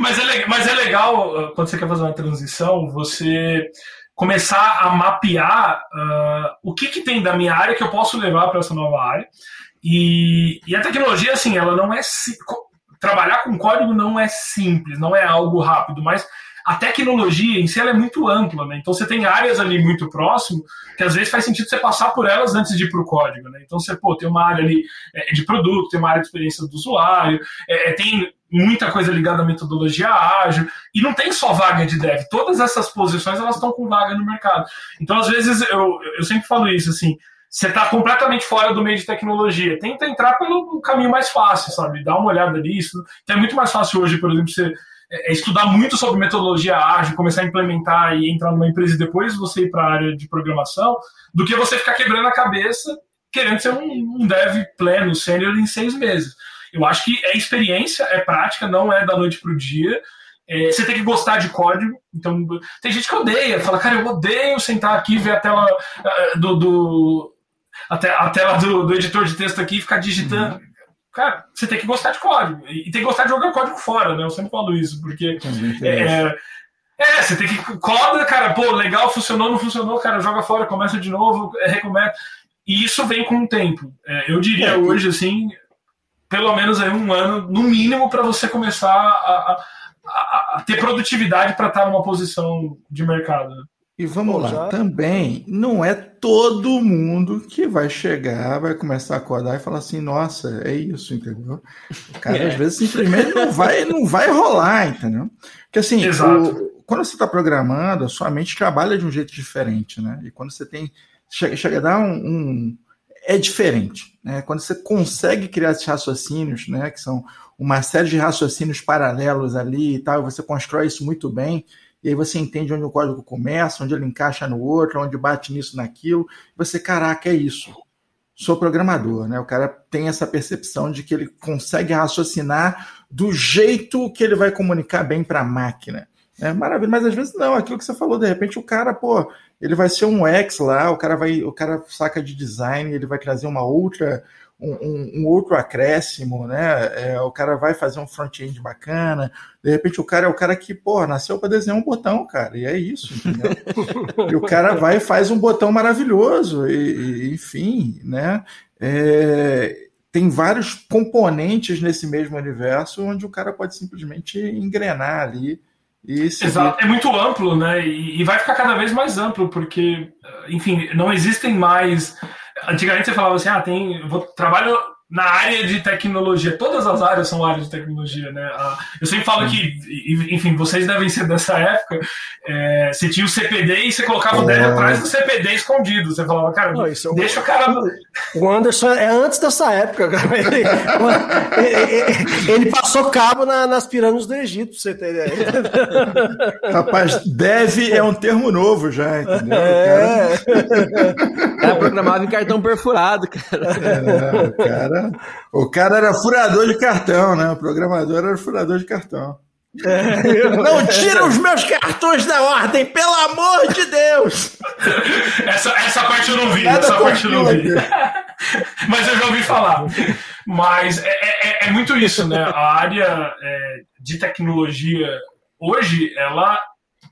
mas é, mas é legal, uh, quando você quer fazer uma transição, você começar a mapear uh, o que, que tem da minha área que eu posso levar para essa nova área. E, e a tecnologia, assim, ela não é. Trabalhar com código não é simples, não é algo rápido, mas a tecnologia em si é muito ampla, né? Então você tem áreas ali muito próximo que às vezes faz sentido você passar por elas antes de ir para o código, né? Então você pô, tem uma área ali é, de produto, tem uma área de experiência do usuário, é, é, tem muita coisa ligada à metodologia ágil e não tem só vaga de dev. Todas essas posições elas estão com vaga no mercado. Então às vezes eu, eu sempre falo isso assim. Você está completamente fora do meio de tecnologia. Tenta entrar pelo caminho mais fácil, sabe? Dá uma olhada nisso. Que é muito mais fácil hoje, por exemplo, você é, estudar muito sobre metodologia ágil, começar a implementar e entrar numa empresa e depois você ir para a área de programação, do que você ficar quebrando a cabeça querendo ser um, dev pleno, sênior em seis meses. Eu acho que é experiência, é prática, não é da noite para o dia. É, você tem que gostar de código. Então, tem gente que odeia, fala, cara, eu odeio sentar aqui e ver a tela uh, do, do a, te, a tela do, do, editor de texto aqui e ficar digitando. Uhum. Cara, você tem que gostar de código. E, e tem que gostar de jogar código fora, né? Eu sempre falo isso, porque. É, é, você tem que. Coda, cara, pô, legal, funcionou, não funcionou, cara, joga fora, começa de novo, recomeça. E isso vem com o tempo. É, eu diria é, hoje, assim, pelo menos aí um ano, no mínimo, para você começar a, a, a ter produtividade para estar numa posição de mercado. E vamos Pô, lá, já... também não é todo mundo que vai chegar, vai começar a acordar e falar assim, nossa, é isso, entendeu? O cara *laughs* é. às vezes simplesmente não vai, não vai rolar, entendeu? Porque assim, o, quando você está programando, a sua mente trabalha de um jeito diferente, né? E quando você tem. Chega, chega a dar um, um. é diferente, né? Quando você consegue criar esses raciocínios, né? Que são uma série de raciocínios paralelos ali e tal, e você constrói isso muito bem, e aí você entende onde o código começa, onde ele encaixa no outro, onde bate nisso, naquilo, você, caraca, é isso. Sou programador, né? O cara tem essa percepção de que ele consegue raciocinar do jeito que ele vai comunicar bem para a máquina. É maravilha, mas às vezes não, aquilo que você falou, de repente o cara, pô, ele vai ser um ex lá, o cara vai, o cara saca de design, ele vai trazer uma outra um, um, outro acréscimo, né? É, o cara vai fazer um front-end bacana. De repente o cara é o cara que, pô, nasceu para desenhar um botão, cara. E é isso, entendeu? *laughs* e o cara vai e faz um botão maravilhoso. E, e enfim, né? É, tem vários componentes nesse mesmo universo onde o cara pode simplesmente engrenar ali. Exato, é muito amplo, né? E, e vai ficar cada vez mais amplo, porque, enfim, não existem mais Antigamente você falava assim, ah, tem. Vou, trabalho na área de tecnologia. Todas as áreas são áreas de tecnologia, né? Eu sempre falo que, enfim, vocês devem ser dessa época. É, você tinha o CPD e você colocava o dev é. atrás do CPD escondido. Você falava, cara, Não, deixa o cara. O Anderson é antes dessa época, cara. *laughs* Ele, ele, ele passou cabo na, nas pirâmides do Egito, pra você ter ideia. *laughs* Rapaz, dev é um termo novo já, entendeu? É. O cara, programava em cartão perfurado, cara. É, o cara o cara era furador de cartão, né? O programador era furador de cartão. É, não tira os meus cartões da ordem, pelo amor de Deus! Essa, essa parte eu não vi, Nada essa parte eu não vi. *laughs* Mas eu já ouvi falar. Mas é, é, é muito isso, né? A área é, de tecnologia hoje, ela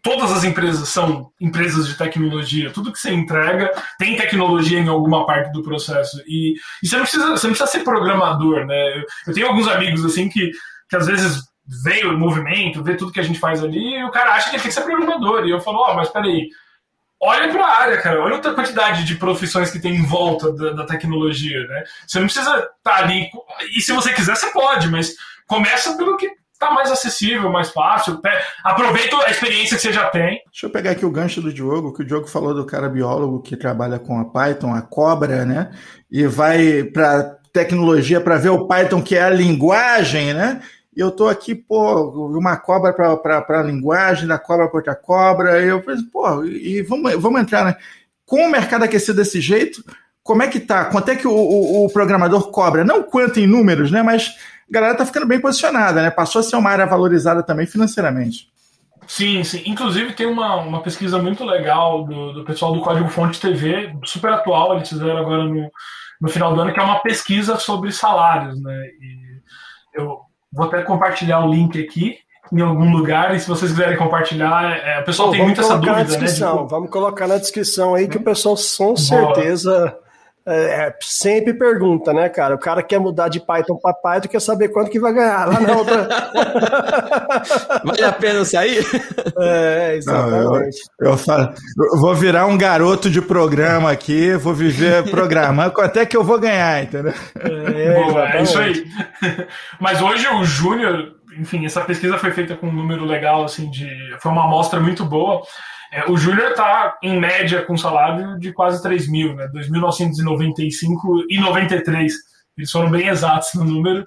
todas as empresas são empresas de tecnologia. Tudo que você entrega tem tecnologia em alguma parte do processo. E, e você, não precisa, você não precisa ser programador, né? Eu, eu tenho alguns amigos assim que, que às vezes veio o movimento, vê tudo que a gente faz ali, e o cara acha que ele tem que ser programador. E eu falo, ó, oh, mas peraí, olha para a área, cara, olha a quantidade de profissões que tem em volta da, da tecnologia, né? Você não precisa estar tá ali, e se você quiser, você pode, mas começa pelo que tá mais acessível, mais fácil. Aproveita a experiência que você já tem. Deixa eu pegar aqui o gancho do Diogo, que o Diogo falou do cara biólogo que trabalha com a Python, a cobra, né? E vai para tecnologia para ver o Python, que é a linguagem, né? E eu tô aqui, pô, uma cobra para a linguagem, da cobra para outra cobra. E eu falei, pô, e vamos, vamos entrar, né? Com o mercado aquecido desse jeito, como é que tá? Quanto é que o, o, o programador cobra? Não quanto em números, né? Mas a galera tá ficando bem posicionada, né? Passou a ser uma área valorizada também financeiramente. Sim, sim. Inclusive tem uma, uma pesquisa muito legal do, do pessoal do Código Fonte TV, super atual, eles fizeram agora no, no final do ano, que é uma pesquisa sobre salários, né? E eu vou até compartilhar o link aqui em algum lugar, e se vocês quiserem compartilhar, é, o pessoal tem muito essa dúvida, né? De... Vamos colocar na descrição aí que o pessoal com certeza é, é, sempre pergunta, né, cara? O cara quer mudar de Python para Python, quer saber quanto que vai ganhar lá na outra. *laughs* vale a pena sair? É, exatamente. Não, eu, eu, falo, eu, vou virar um garoto de programa aqui, vou viver *laughs* programando, quanto é que eu vou ganhar, entendeu? É, Boa, é isso aí. Mas hoje o Júnior, enfim, essa pesquisa foi feita com um número legal, assim, de. Foi uma amostra muito boa. É, o Júnior está, em média, com salário de quase 3 mil, né? 2.995 e 93. Eles foram bem exatos no número.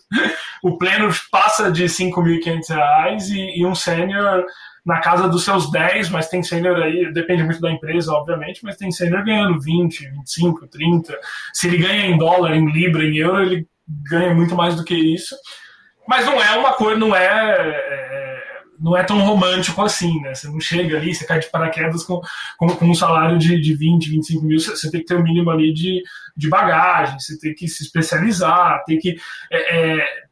O pleno passa de 5.500 reais e, e um sênior na casa dos seus 10, mas tem sênior aí, depende muito da empresa, obviamente, mas tem sênior ganhando 20, 25, 30. Se ele ganha em dólar, em libra, em euro, ele ganha muito mais do que isso. Mas não é uma coisa, não é, é não é tão romântico assim, né? Você não chega ali, você cai de paraquedas com, com, com um salário de, de 20, 25 mil, você, tem que ter o um mínimo ali de, de bagagem, você tem que se especializar, tem que é, é,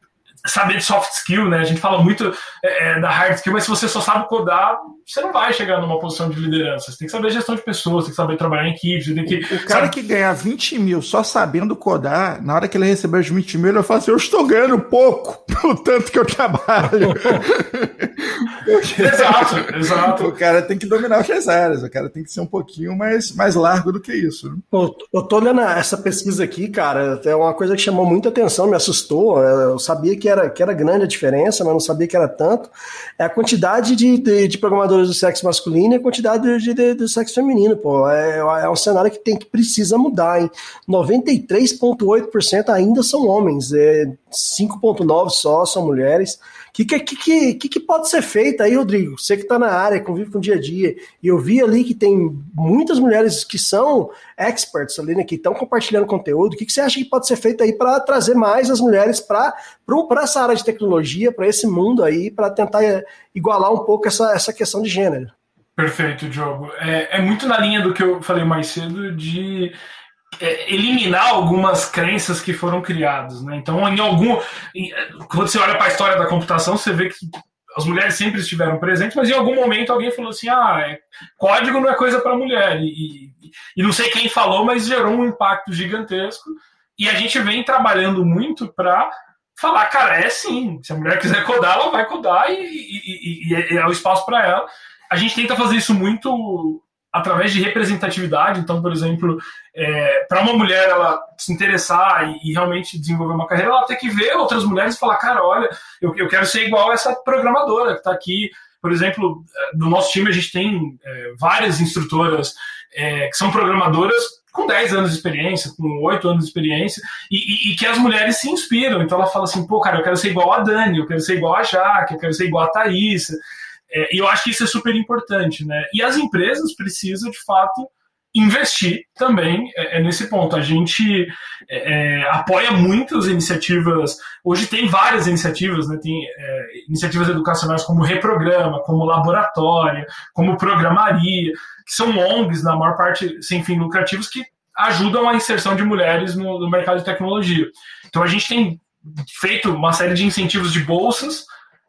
saber de soft skill, né? A gente fala muito é, é, da hard skill, mas se você só sabe codar, você não vai chegar numa posição de liderança. Você tem que saber gestão de pessoas, tem que saber trabalhar em equipe, você tem que. O, cara sabe... que ganhar 20 mil só sabendo codar, na hora que ele receber os 20 mil, ele vai falar assim: eu estou ganhando pouco *laughs* pelo tanto que eu trabalho. *laughs* exato, exato. O cara tem que dominar as áreas, o cara tem que ser um pouquinho mais, mais largo do que isso. Né? Pô, eu tô olhando essa pesquisa aqui, cara, é uma coisa que chamou muita atenção, me assustou. Eu sabia que era, que era grande a diferença, mas não sabia que era tanto, é a quantidade de, de, de programadores do sexo masculino e a quantidade de, de, do sexo feminino, pô. É, é um cenário que tem que precisa mudar, hein? 93,8% ainda são homens, é, 5,9% só são mulheres. Que, que, que, que, pode ser feito aí, Rodrigo? Você que está na área, convive com o dia a dia, e eu vi ali que tem muitas mulheres que são experts ali, né, que estão compartilhando conteúdo. O que, que você acha que pode ser feito aí para trazer mais as mulheres para essa área de tecnologia, para esse mundo aí, para tentar é, igualar um pouco essa, essa questão de gênero? Perfeito, Diogo. É, é muito na linha do que eu falei mais cedo de é, eliminar algumas crenças que foram criadas, né? Então, em algum, quando você olha para a história da computação, você vê que as mulheres sempre estiveram presentes, mas em algum momento alguém falou assim: ah, é, código não é coisa para mulher. E, e, e, não sei quem falou, mas gerou um impacto gigantesco. E a gente vem trabalhando muito para falar, cara, é sim. Se a mulher quiser codar, ela vai codar e, e é, é o espaço para ela. A gente tenta fazer isso muito através de representatividade. Então, por exemplo, é, para uma mulher ela se interessar e, e, realmente desenvolver uma carreira, ela tem que ver outras mulheres e falar, cara, olha, eu, eu quero ser igual essa programadora que está aqui. Por exemplo, é, no nosso time a gente tem é, várias instrutoras é, que são programadoras com 10 anos de experiência, com 8 anos de experiência, e, e, e, que as mulheres se inspiram. Então ela fala assim, pô, cara, eu quero ser igual a Dani, eu quero ser igual a Jaque, eu quero ser igual a Thaís. É, e eu acho que isso é super importante, né? E as empresas precisam, de fato, investir também é, é nesse ponto. A gente é, é, apoia muitas iniciativas. Hoje tem várias iniciativas, né? Tem é, iniciativas educacionais como Reprograma, como Laboratório, como Programaria, que são ONGs, na maior parte sem fim lucrativos, que ajudam a inserção de mulheres no, no mercado de tecnologia. Então a gente tem feito uma série de incentivos de bolsas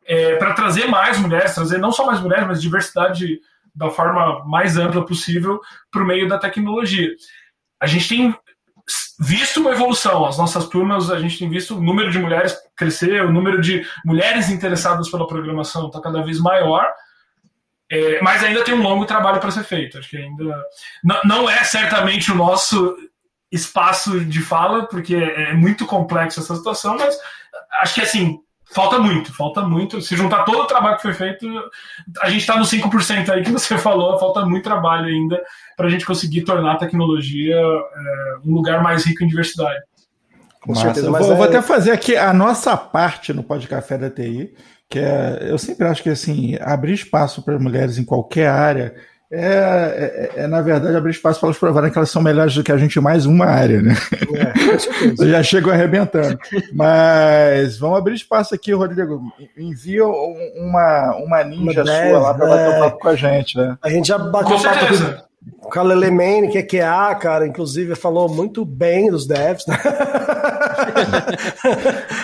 é, para trazer mais mulheres, trazer não só mais mulheres, mas diversidade da forma mais ampla possível o meio da tecnologia. A gente tem visto uma evolução, as nossas turmas, a gente tem visto o número de mulheres crescer, o número de mulheres interessadas pela programação está cada vez maior, é, mas ainda tem um longo trabalho para ser feito. Acho que ainda não, não é certamente o nosso espaço de fala, porque é, é muito complexo essa situação, mas acho que assim falta muito, falta muito. Se juntar todo o trabalho que foi feito, a gente está no 5% aí que você *laughs* falou, falta muito trabalho ainda para a gente conseguir tornar a tecnologia é, um lugar mais rico em diversidade. Com Massa. certeza. Mas eu vou, é... vou até fazer aqui a nossa parte no Pod Café da TI, que é, eu sempre acho que assim, abrir espaço para mulheres em qualquer área é, é, é, na verdade, abrir espaço para elas provarem que elas são melhores do que a gente mais uma área, né? É, já chegam arrebentando. Mas vamos abrir espaço aqui, Rodrigo. Envia uma, uma ninja uma sua lá para bater um papo com a gente, né? A gente já bateu papo o Kalele Mane, que é QA, cara, inclusive falou muito bem dos devs. Né? *laughs*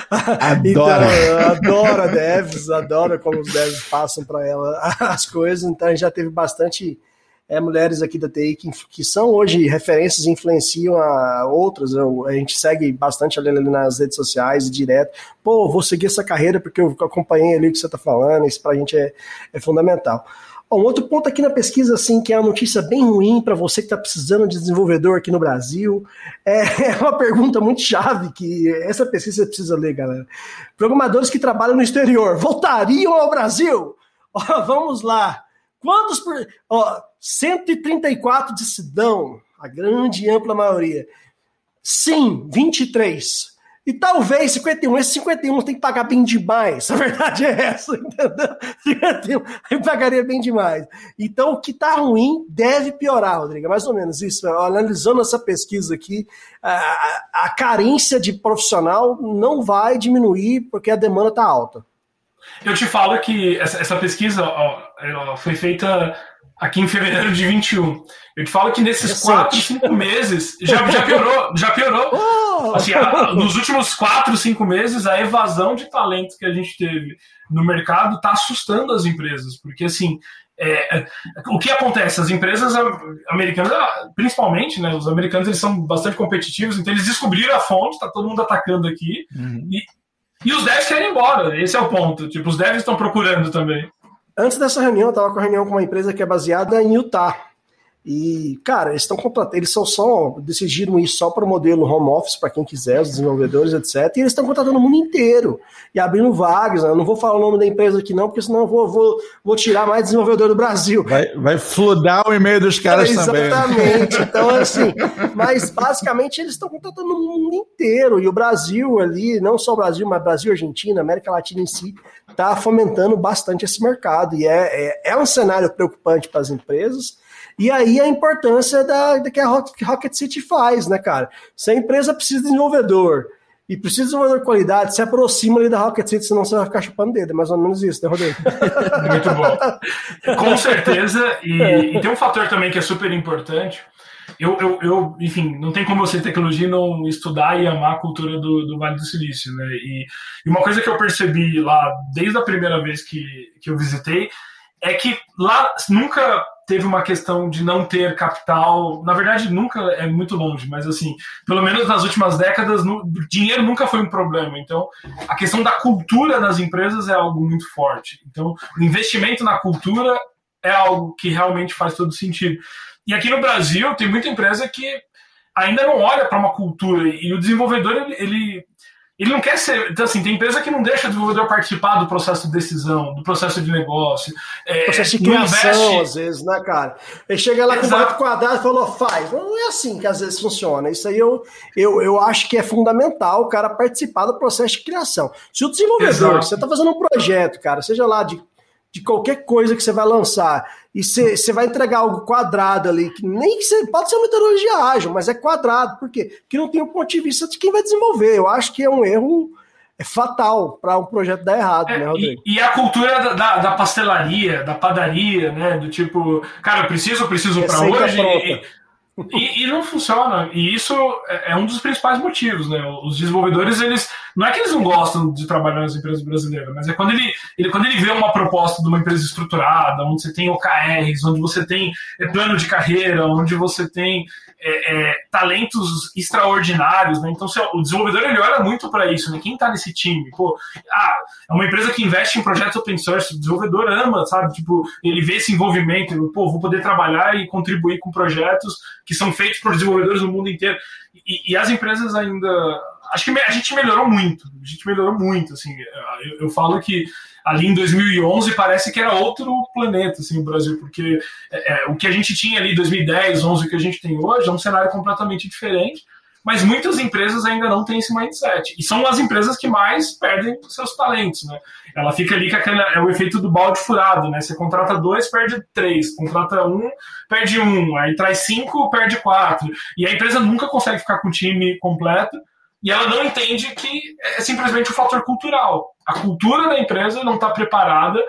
Adora. Então, adora devs, adora como os devs passam para ela as coisas. Então a gente já teve bastante é, mulheres aqui da TI que, que são hoje referências e influenciam a outras. Eu, a gente segue bastante ali, ali nas redes sociais direto. Pô, vou seguir essa carreira porque eu acompanhei ali o que você está falando, isso para a gente é, é fundamental. Um outro ponto aqui na pesquisa, assim, que é uma notícia bem ruim para você que está precisando de desenvolvedor aqui no Brasil, é, *laughs* é uma pergunta muito chave que essa pesquisa você precisa ler, galera. Programadores que trabalham no exterior voltariam ao Brasil? *laughs* Ó, vamos lá. Quantos por. Ó, 134 de Sidão, a grande e ampla maioria. Sim, 23. E talvez 51, esse 51 tem que pagar bem demais. *laughs* A verdade é essa, entendeu? 51, aí pagaria bem demais. Então, o que está ruim deve piorar, Rodrigo. É mais ou menos isso. Analisando essa pesquisa aqui, a, a carência de profissional não vai diminuir porque a demanda está alta. Eu te falo que essa, pesquisa foi feita aqui em fevereiro de 21. Eu te falo que nesses quatro, cinco meses já, já piorou, já piorou. *laughs* Oh! Assim, a, nos últimos quatro, cinco meses, a evasão de talentos que a gente teve no mercado está assustando as empresas, porque assim. É, é, o que acontece? As empresas americanas, principalmente, né, os americanos eles são bastante competitivos, então eles descobriram a fonte, está todo mundo atacando aqui, uhum. e, e os devs querem ir embora, esse é o ponto. Tipo, os devs estão procurando também. Antes dessa reunião, eu estava com a reunião com uma empresa que é baseada em Utah. E, cara, eles estão eles são só decidiram ir só para o modelo home office para quem quiser, os desenvolvedores, etc. E eles estão contratando o mundo inteiro e abrindo vagas. Né? Eu não vou falar o nome da empresa aqui, não, porque senão eu vou, vou, vou tirar mais desenvolvedor do Brasil. Vai, vai fludar o e-mail dos caras é, também. Né? Exatamente. Então, assim, mas basicamente eles estão contratando o mundo inteiro. E o Brasil ali, não só o Brasil, mas Brasil, Argentina, América Latina em si, está fomentando bastante esse mercado. E é, é, é um cenário preocupante para as empresas e aí a importância da, da que a Rocket City faz, né, cara? Se a empresa precisa de desenvolvedor e precisa de desenvolvedor de qualidade, se aproxima ali da Rocket City, senão você vai ficar chupando dedo. É mais ou menos isso, né, Rodrigo? *laughs* Muito bom. Com certeza. E, e, tem um fator também que é super importante. Eu, eu, eu, enfim, não tem como você tecnologia não estudar e amar a cultura do, do Vale do Silício, né? E, e uma coisa que eu percebi lá, desde a primeira vez que, que eu visitei, é que lá nunca teve uma questão de não ter capital. Na verdade, nunca é muito longe, mas assim, pelo menos nas últimas décadas, no, dinheiro nunca foi um problema. Então, a questão da cultura nas empresas é algo muito forte. Então, o investimento na cultura é algo que realmente faz todo sentido. E aqui no Brasil, tem muita empresa que ainda não olha para uma cultura e o desenvolvedor ele, ele ele não quer ser. Então, assim, tem empresa que não deixa o desenvolvedor participar do processo de decisão, do processo de negócio. É, processo de criação, às vezes, né, cara? Ele chega lá Exato. com o quadrado e falou, faz. Não é assim que às vezes funciona. Isso aí eu, eu, eu acho que é fundamental o cara participar do processo de criação. Se o desenvolvedor, Exato. você está fazendo um projeto, cara, seja lá de de qualquer coisa que você vai lançar e você vai entregar algo quadrado ali, que nem que pode ser uma metodologia ágil, mas é quadrado, por quê? Porque não tem o ponto de vista de quem vai desenvolver. Eu acho que é um erro é fatal para um projeto dar errado, é, né, Rodrigo? E, e, a cultura da, da, pastelaria, da padaria, né? Do tipo, cara, preciso, preciso para hoje. E, e, e, não funciona. E isso é, é um dos principais motivos, né? Os desenvolvedores, eles. Não é que eles não gostam de trabalhar nas empresas brasileiras, mas é quando ele, ele, quando ele vê uma proposta de uma empresa estruturada, onde você tem OKRs, onde você tem é, plano de carreira, onde você tem é, é, talentos extraordinários, né? Então o desenvolvedor ele olha muito para isso, né? Quem está nesse time? Pô, ah, é uma empresa que investe em projetos open source, o desenvolvedor ama, sabe? Tipo, ele vê esse envolvimento, ele, pô, vou poder trabalhar e contribuir com projetos que são feitos por desenvolvedores no mundo inteiro. E, e as empresas ainda. Acho que a gente melhorou muito, a gente melhorou muito, assim. eu, eu falo que ali em 2011 parece que era outro planeta, assim, o Brasil, porque é, o que a gente tinha ali em 2010, 11, o que a gente tem hoje é um cenário completamente diferente, mas muitas empresas ainda não têm esse mindset. E são as empresas que mais perdem seus talentos, né? Ela fica ali com aquele, é o efeito do balde furado, né? Você contrata dois, perde três, contrata um, perde um, aí traz cinco, perde quatro. E a empresa nunca consegue ficar com o time completo, e ela não entende que é simplesmente um fator cultural. A cultura da empresa não está preparada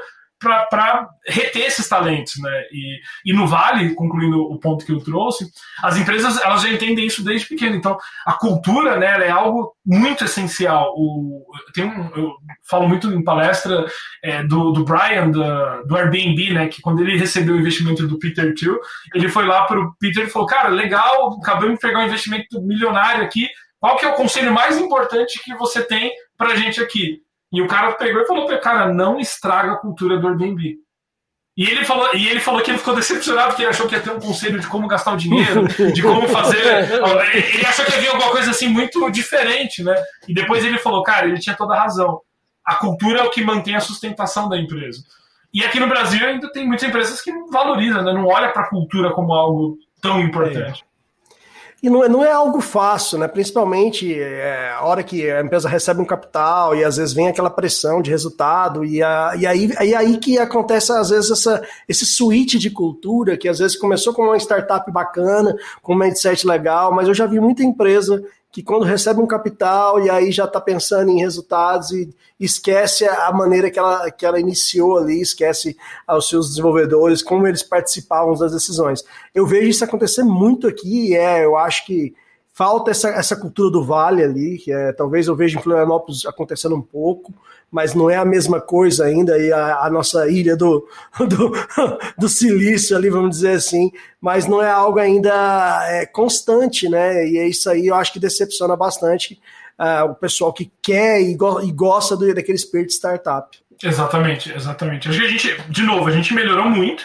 para reter esses talentos, né? E, e no Vale, concluindo o ponto que eu trouxe, as empresas elas já entendem isso desde pequeno. Então, a cultura, né, é algo muito essencial. O, tem um, eu falo muito em palestra é, do, do Brian da, do Airbnb, né, que quando ele recebeu o investimento do Peter Thiel, ele foi lá para o Peter e falou, cara, legal, acabamos de pegar um investimento milionário aqui. Qual que é o conselho mais importante que você tem para gente aqui? E o cara pegou e falou cara, não estraga a cultura do Airbnb. E ele falou, e ele falou que ele ficou decepcionado porque ele achou que ia ter um conselho de como gastar o dinheiro, de como fazer. *laughs* ele achou que havia alguma coisa assim muito diferente, né? E depois ele falou, cara, ele tinha toda a razão. A cultura é o que mantém a sustentação da empresa. E aqui no Brasil ainda tem muitas empresas que não valorizam, né? não olham para a cultura como algo tão importante. É. E não é, não é algo fácil, né? Principalmente é, a hora que a empresa recebe um capital e às vezes vem aquela pressão de resultado, e, a, e aí, aí, aí que acontece às vezes essa, esse switch de cultura, que às vezes começou com uma startup bacana, com um mindset legal, mas eu já vi muita empresa que quando recebe um capital e aí já está pensando em resultados e esquece a maneira que ela, que ela iniciou ali, esquece aos seus desenvolvedores, como eles participavam das decisões. Eu vejo isso acontecer muito aqui e é, eu acho que falta essa, essa cultura do vale ali, que é, talvez eu veja em Florianópolis acontecendo um pouco, mas não é a mesma coisa ainda, e a, a nossa ilha do, *laughs* do, do, silício ali, vamos dizer assim, mas não é algo ainda é, constante, né? E é isso aí eu acho que decepciona bastante uh, o pessoal que quer e, go e gosta do, daquele espírito startup. Exatamente, exatamente. Acho que a gente, de novo, a gente melhorou muito.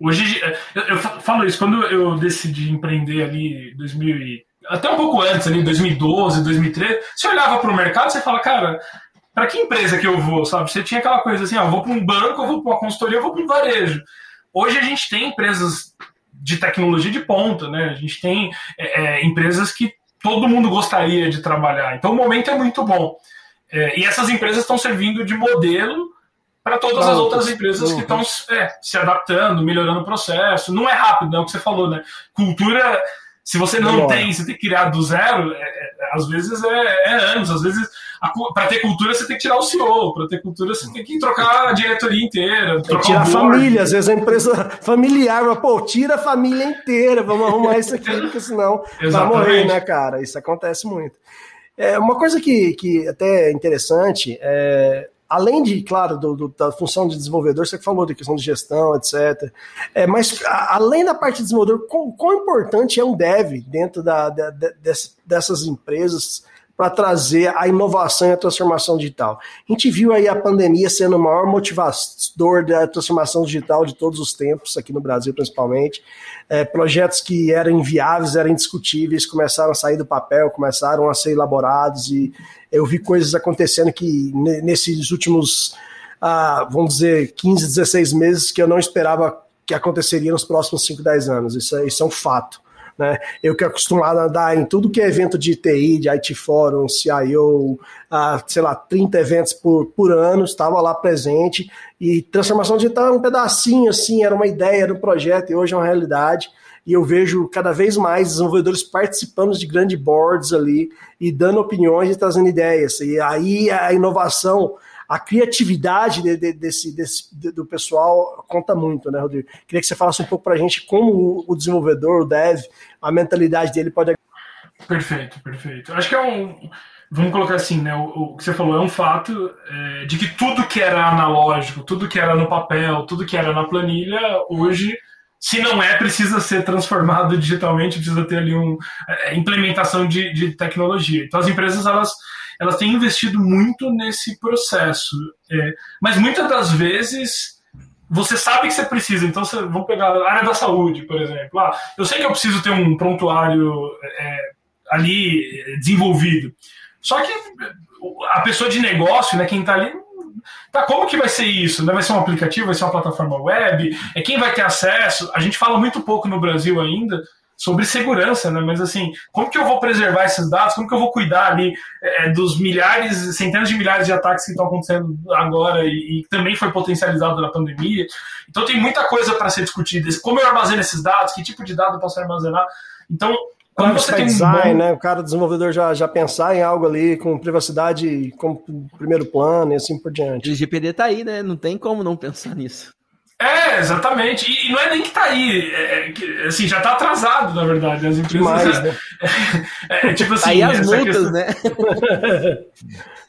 Hoje, eu, eu falo isso, quando eu decidi empreender ali em 2000 e, até um pouco antes, ali 2012, 2013, você olhava para o mercado e fala, cara, para que empresa que eu vou, sabe? Você tinha aquela coisa assim, ó, eu vou para um banco, eu vou para uma consultoria, eu vou para um varejo. Hoje a gente tem empresas de tecnologia de ponta, né? A gente tem é, é, empresas que todo mundo gostaria de trabalhar. Então o momento é muito bom. É, e essas empresas estão servindo de modelo para todas as outras empresas que estão é, se adaptando, melhorando o processo. Não é rápido, é o que você falou, né? Cultura, se você não tem, você tem que criar do zero, é, é, às vezes é, é, anos, às vezes para ter cultura você tem que tirar o CEO, para ter cultura você tem que trocar a diretoria inteira, trocar tirar a família, às vezes a empresa familiar, mas, pô, tira a família inteira, vamos arrumar isso aqui, *laughs* porque senão vai morrer, né, cara? Isso acontece muito. É, uma coisa que, que até é interessante é, além de, claro, do, do, da função de desenvolvedor, você falou da questão de gestão, etc. É, mas a, além da parte de desenvolvedor, quão, quão, importante é um dev dentro da, da, dessas empresas para trazer a inovação e a transformação digital. A gente viu aí a pandemia sendo o maior motivador da transformação digital de todos os tempos, aqui no Brasil principalmente. É, projetos que eram inviáveis, eram indiscutíveis, começaram a sair do papel, começaram a ser elaborados e eu vi coisas acontecendo que nesses últimos, ah, vamos dizer, 15, 16 meses que eu não esperava que aconteceria nos próximos 5, 10 anos. Isso, é, isso é um fato. Né? Eu que é acostumado a dar em tudo que é evento de TI, de IT Forum, CIO, a, sei lá, 30 eventos por, por ano, estava lá presente. E transformação digital é um pedacinho, assim, era uma ideia, era um projeto, e hoje é uma realidade. E eu vejo cada vez mais desenvolvedores participando de grandes boards ali e dando opiniões e trazendo ideias. E aí a inovação a criatividade de, de, desse, desse, do pessoal conta muito, né, Rodrigo? Queria que você falasse um pouco para a gente como o desenvolvedor, o dev, a mentalidade dele pode. Perfeito, perfeito. Acho que é um. Vamos colocar assim, né? O, o que você falou é um fato é, de que tudo que era analógico, tudo que era no papel, tudo que era na planilha, hoje se não é, precisa ser transformado digitalmente, precisa ter ali uma é, implementação de, de, tecnologia. Então as empresas elas elas têm investido muito nesse processo. É, mas muitas das vezes você sabe que você precisa. Então, você, vamos pegar a área da saúde, por exemplo. Ah, eu sei que eu preciso ter um prontuário é, ali desenvolvido. Só que a pessoa de negócio, né, quem está ali, tá, como que vai ser isso? Né? Vai ser um aplicativo, vai ser uma plataforma web? É quem vai ter acesso? A gente fala muito pouco no Brasil ainda sobre segurança, né? Mas assim, como que eu vou preservar esses dados? Como que eu vou cuidar ali é, dos milhares, centenas de milhares de ataques que estão acontecendo agora e, e, também foi potencializado na pandemia? Então tem muita coisa para ser discutida. Como eu armazeno esses dados? Que tipo de dado eu posso armazenar? Então quando você tem um design, bom... né? O cara desenvolvedor já, já pensar em algo ali com privacidade como primeiro plano e assim por diante. O GPD tá aí, né? Não tem como não pensar nisso. É, exatamente. E, e, não é nem que tá aí. É, é assim, já tá atrasado, na verdade. As empresas. Demais, né? *laughs* é, é, tipo assim. Aí as multas, questão... né? *laughs*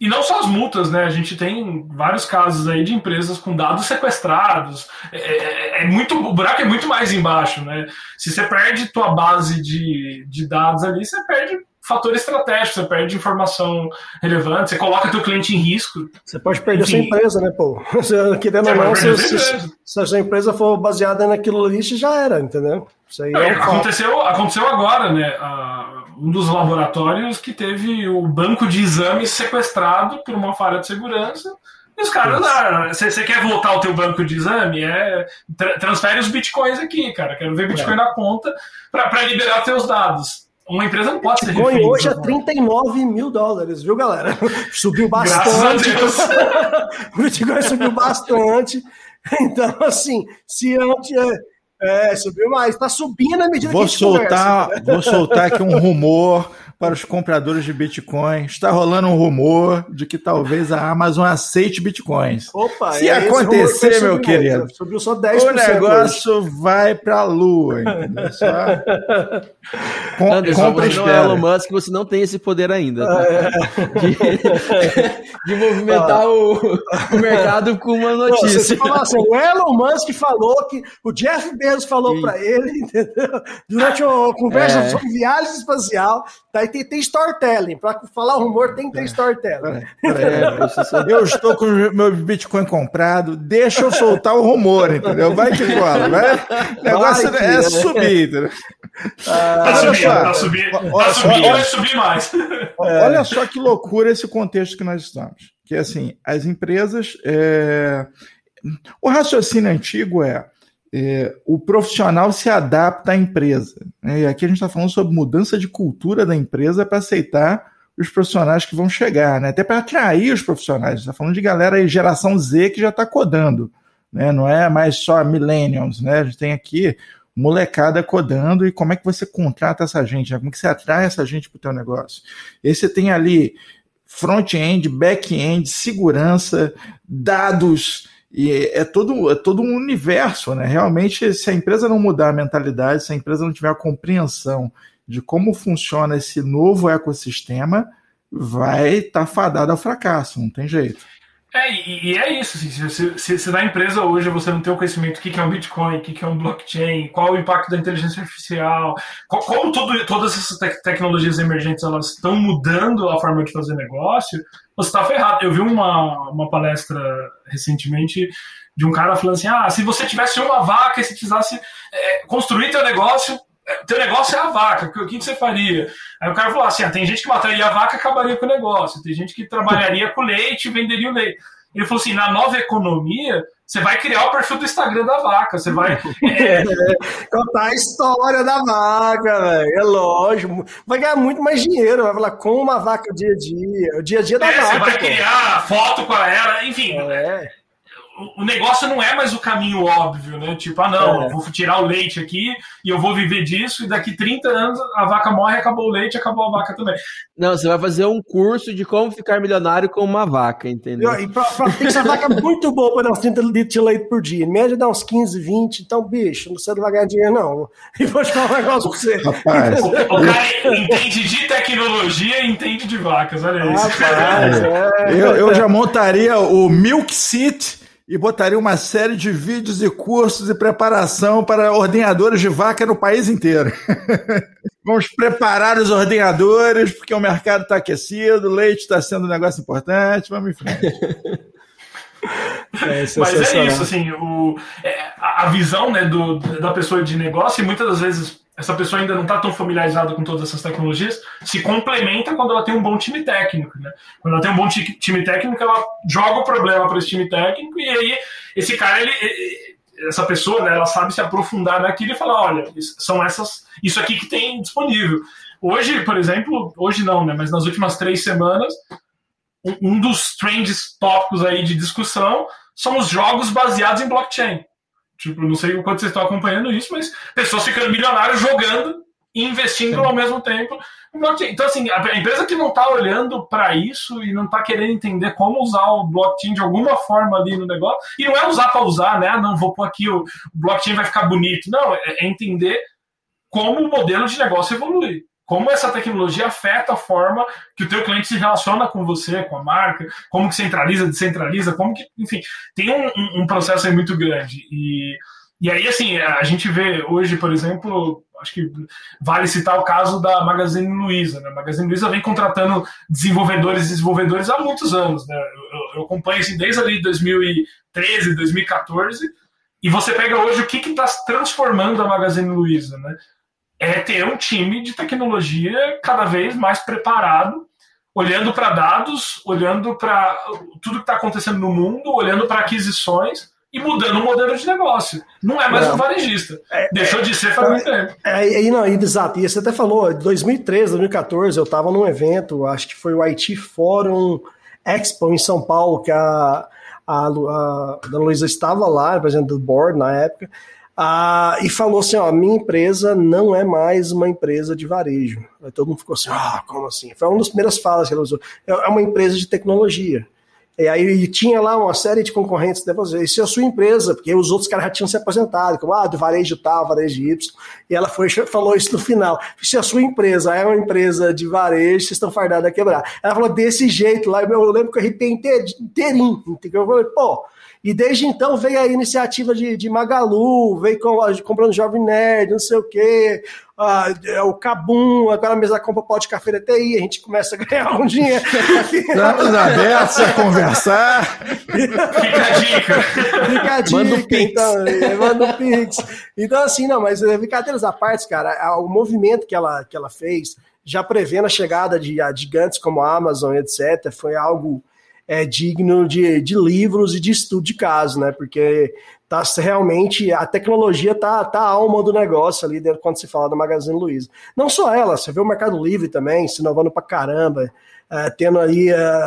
E não só as multas, né? A gente tem vários casos aí de empresas com dados sequestrados. É, é, é, muito, o buraco é muito mais embaixo, né? Se você perde tua base de, de dados ali, você perde fator estratégico, você perde informação relevante, você coloca teu cliente em risco. Você pode perder Enfim, sua empresa, né, pô? Querendo ou não, se, se, se, a sua empresa for baseada naquilo ali, já era, entendeu? Isso aí é, é aconteceu, aconteceu agora, né? Um dos laboratórios que teve o banco de exames sequestrado por uma falha de segurança. E os caras, ah, você quer voltar ao teu banco de exame? É, tra transfere os bitcoins aqui, cara. Quero ver bitcoin é. na conta para liberar teus dados. Uma empresa não pode Bitcoin ser refém. hoje é 39 mil dólares, viu, galera? *laughs* Subiu bastante. o *laughs* Bitcoin subiu bastante. Então, assim, se antes. É, subiu mais. Está subindo à medida vou que a gente soltar, conversa, Vou soltar aqui um rumor para os compradores de Bitcoin. Está rolando um rumor de que talvez a Amazon aceite Bitcoins. Opa, Se é acontecer, meu querido, subiu só 10%. O negócio hoje. vai para a lua, entendeu? Só... *laughs* Com, Anderson, compra você não é Elon Musk, você não tem esse poder ainda. Tá? É. De, de, movimentar ah. o, o, mercado com uma notícia. Não, assim, o Elon Musk falou que o Jeff mesmo falou para ele, *laughs* entendeu? Durante uma conversa é. sobre viagem espacial, daí tem, tem storytelling. Para falar rumor, tem que ter é. storytelling. É, é, *laughs* eu estou com o meu Bitcoin comprado, deixa eu soltar o rumor, entendeu? Vai que rola, vai. O negócio vai que, é né? subir, entendeu? Ah, tá subindo, tá subindo, tá subindo, vai subir mais. Olha só que loucura esse contexto que nós estamos. Que assim, as empresas. É... O raciocínio antigo é, é, o profissional se adapta à empresa. Né? E aqui a gente está falando sobre mudança de cultura da empresa para aceitar os profissionais que vão chegar, né? até para atrair os profissionais. Está falando de galera aí, geração Z que já está codando, né? não é mais só millennials. Né? A gente tem aqui molecada codando e como é que você contrata essa gente, né? como é que você atrai essa gente para o teu negócio. E você tem ali front-end, back-end, segurança, dados, e é todo, é todo um universo, né? Realmente, se a empresa não mudar a mentalidade, se a empresa não tiver a compreensão de como funciona esse novo ecossistema, vai estar tá fadada ao fracasso, não tem jeito. É, e, é isso, assim, se, se, se, na empresa hoje você não tem o conhecimento do que, que é um Bitcoin, o que, que é um blockchain, qual o impacto da inteligência artificial, qual, como tudo, todas essas te tecnologias emergentes elas estão mudando a forma de fazer negócio, você está ferrado. Eu vi uma, uma palestra recentemente de um cara falando assim, ah, se você tivesse uma vaca e se precisasse é, construir teu negócio, teu negócio é a vaca, o que, que você faria? Aí o cara falou assim: ah, tem gente que mataria a vaca e acabaria com o negócio, tem gente que trabalharia com leite e venderia o leite. Ele falou assim: na nova economia, você vai criar o perfil do Instagram da vaca, você vai. *laughs* É... Contar a história da vaca, velho. É lógico. Vai ganhar muito mais dinheiro, vai falar como uma vaca dia a dia, o dia a dia da é, vaca. Você vai pô. criar foto com ela, enfim. É o negócio não é mais o caminho óbvio, né? Tipo, ah, não, é. eu vou tirar o leite aqui e eu vou viver disso, e daqui 30 anos a vaca morre, acabou o leite, acabou a vaca também. Não, você vai fazer um curso de como ficar milionário com uma vaca, entendeu? E pra, pra essa vaca é muito boa para dar uns 30 litros de leite por dia. Em média dá uns 15, 20, então, bicho, não vai ganhar dinheiro, não. E vou te falar um negócio pra você. Rapaz, o, o cara entende de tecnologia e entende de vacas, olha isso. Rapaz, é. eu, eu já montaria o Milk Seat e botaria uma série de vídeos e cursos e preparação para ordenhadores de vaca no país inteiro. *laughs* Vamos preparar os ordenhadores, porque o mercado está aquecido, o leite está sendo um negócio importante, vamos em frente. *laughs* É, Mas é isso, assim, o, é, a visão né, do, da pessoa de negócio, e muitas das vezes essa pessoa ainda não está tão familiarizada com todas essas tecnologias, se complementa quando ela tem um bom time técnico. Né? Quando ela tem um bom time técnico, ela joga o problema para esse time técnico e aí esse cara, ele, essa pessoa, né, ela sabe se aprofundar naquilo e falar, olha, são essas, isso aqui que tem disponível. Hoje, por exemplo, hoje não, né, mas nas últimas três semanas, um dos trends tópicos aí de discussão são os jogos baseados em blockchain. Tipo, não sei o quanto vocês estão acompanhando isso, mas pessoas ficando milionárias jogando e investindo Sim. ao mesmo tempo. Então, assim, a empresa que não está olhando para isso e não está querendo entender como usar o blockchain de alguma forma ali no negócio, e não é usar para usar, né? Não, vou pôr aqui, o blockchain vai ficar bonito. Não, é, é entender como o modelo de negócio evolui como essa tecnologia afeta a forma que o teu cliente se relaciona com você, com a marca, como que centraliza, descentraliza, como que, enfim, tem um, um processo aí muito grande. E, e aí, assim, a gente vê hoje, por exemplo, acho que vale citar o caso da Magazine Luiza. Né? A Magazine Luiza vem contratando desenvolvedores e desenvolvedores há muitos anos. Né? Eu, eu acompanho assim, desde ali 2013, 2014, e você pega hoje o que está transformando a Magazine Luiza, né? É ter um time de tecnologia cada vez mais preparado, olhando para dados, olhando para tudo que está acontecendo no mundo, olhando para aquisições e mudando o modelo de negócio. Não é mais não. um varejista. É, Deixou de ser faz muito tempo. É, é, não, exato. E você até falou, em 2013, 2014, eu estava num evento, acho que foi o IT Forum Expo em São Paulo, que a, a, a, a Dona Luísa estava lá, presidente do board na época, ah, e falou assim: ó, minha empresa não é mais uma empresa de varejo. Aí todo mundo ficou assim: ah, como assim? Foi uma das primeiras falas que ela usou. É, é uma empresa de tecnologia. E aí tinha lá uma série de concorrentes, depois, isso é a sua empresa, porque os outros caras já tinham se aposentado, como ah, do varejo tal, varejo Y. E ela foi, *laughs* falou isso no final. Se a sua empresa é uma empresa de varejo, vocês estão fardados a quebrar. Ela falou desse jeito lá, eu lembro que eu arrepiei inteirinho. Eu falei, pô, E desde então veio a iniciativa de, de Magalu, veio com, comprando Jovem Nerd, não sei o quê, uh, o Cabum, agora a mesa compra pó de café da TI, a gente começa a ganhar um dinheiro. *laughs* Estamos abertos a conversar. Fica a dica. Fica a dica. Manda o Pix. Então, é, manda o Pix. Então, assim, não, mas é, brincadeiras à parte, cara, o movimento que ela, que ela fez, já prevendo a chegada de gigantes como a Amazon, etc., foi algo é, digno de, de livros e de estudo de caso, né? Porque tá realmente a tecnologia tá, tá a alma do negócio ali dentro quando se fala da Magazine Luiza. Não só ela, você vê o Mercado Livre também se inovando pra caramba, é, tendo aí é,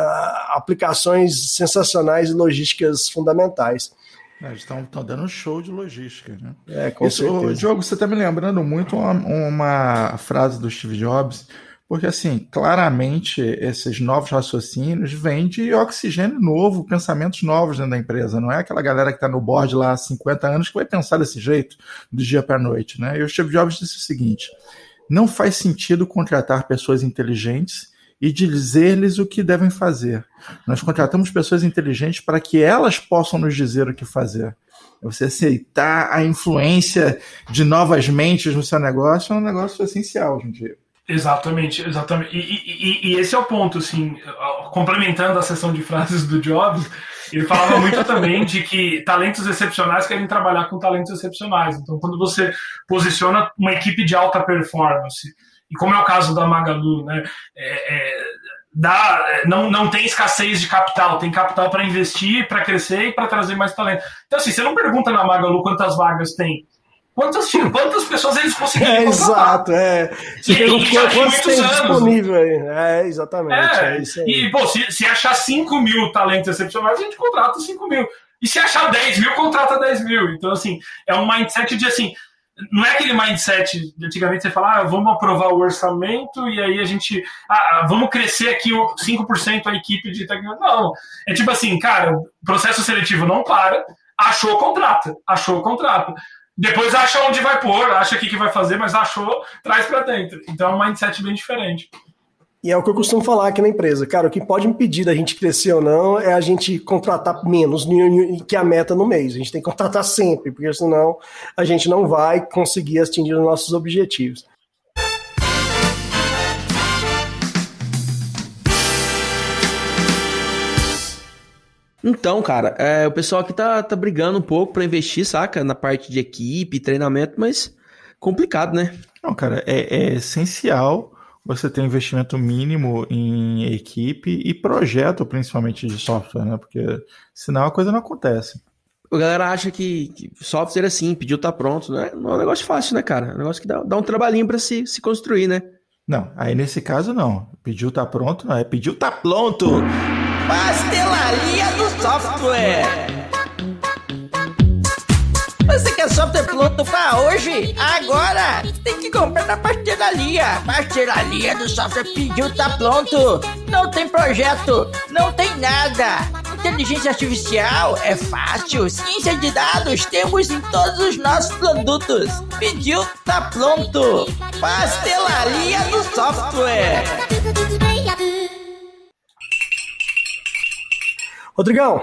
aplicações sensacionais e logísticas fundamentais. É, estão dando show de logística, né? É, com Isso, certeza. Diogo, você está me lembrando muito uma, uma frase do Steve Jobs porque, assim, claramente esses novos raciocínios vêm de oxigênio novo, pensamentos novos dentro da empresa. Não é aquela galera que está no board lá há 50 anos que vai pensar desse jeito, do dia para a noite. Né? E o Steve Jobs disse o seguinte: não faz sentido contratar pessoas inteligentes e dizer-lhes o que devem fazer. Nós contratamos pessoas inteligentes para que elas possam nos dizer o que fazer. Você aceitar a influência de novas mentes no seu negócio é um negócio essencial hoje em dia. Exatamente, exatamente. E, e, e, esse é o ponto, assim, complementando a sessão de frases do Jobs, ele falava muito também de que talentos excepcionais querem trabalhar com talentos excepcionais. Então, quando você posiciona uma equipe de alta performance, e como é o caso da Magalu, né, é, é, dá, não, não tem escassez de capital, tem capital para investir, para crescer e para trazer mais talento. Então, assim, você não pergunta na Magalu quantas vagas tem Quantas, quantas pessoas eles conseguiram é, Exato, é. Você perguntou quantos tem disponível aí. É, exatamente. É, é isso aí. E, pô, se, se achar 5 mil talentos excepcionais, a gente contrata 5 mil. E se achar 10 mil, contrata 10 mil. Então, assim, é um mindset de, assim, não é aquele mindset de antigamente você fala, ah, vamos aprovar o orçamento e aí a gente, ah, vamos crescer aqui 5% a equipe de tecnologia. Não, é tipo assim, cara, processo seletivo não para, achou, contrata, achou, contrata. Depois acha onde vai pôr, acha o que, vai fazer, mas achou, traz para dentro. Então é um mindset bem diferente. E é o que eu costumo falar aqui na empresa. Cara, o que pode impedir da gente crescer ou não é a gente contratar menos que a meta no mês. A gente tem que contratar sempre, porque senão a gente não vai conseguir atingir os nossos objetivos. Então, cara, é, o pessoal aqui tá, tá brigando um pouco para investir, saca? Na parte de equipe, treinamento, mas complicado, né? Não, cara, é, é essencial você ter um investimento mínimo em equipe e projeto, principalmente de software, né? Porque senão a coisa não acontece. A galera acha que, que software é assim, pediu tá pronto, né? Não é um negócio fácil, né, cara? É um negócio que dá, dá um trabalhinho para se, se construir, né? Não, aí nesse caso não. Pediu tá pronto, não. É pediu tá pronto. Pastelaria do software. Você quer software pronto para hoje? Agora! Tem que comprar na pastelaria. Pastelaria do software pediu, tá pronto. Não tem projeto, não tem nada. Inteligência artificial é fácil. Ciência de dados temos em todos os nossos produtos. Pediu, tá pronto. Pastelaria do software. Rodrigão,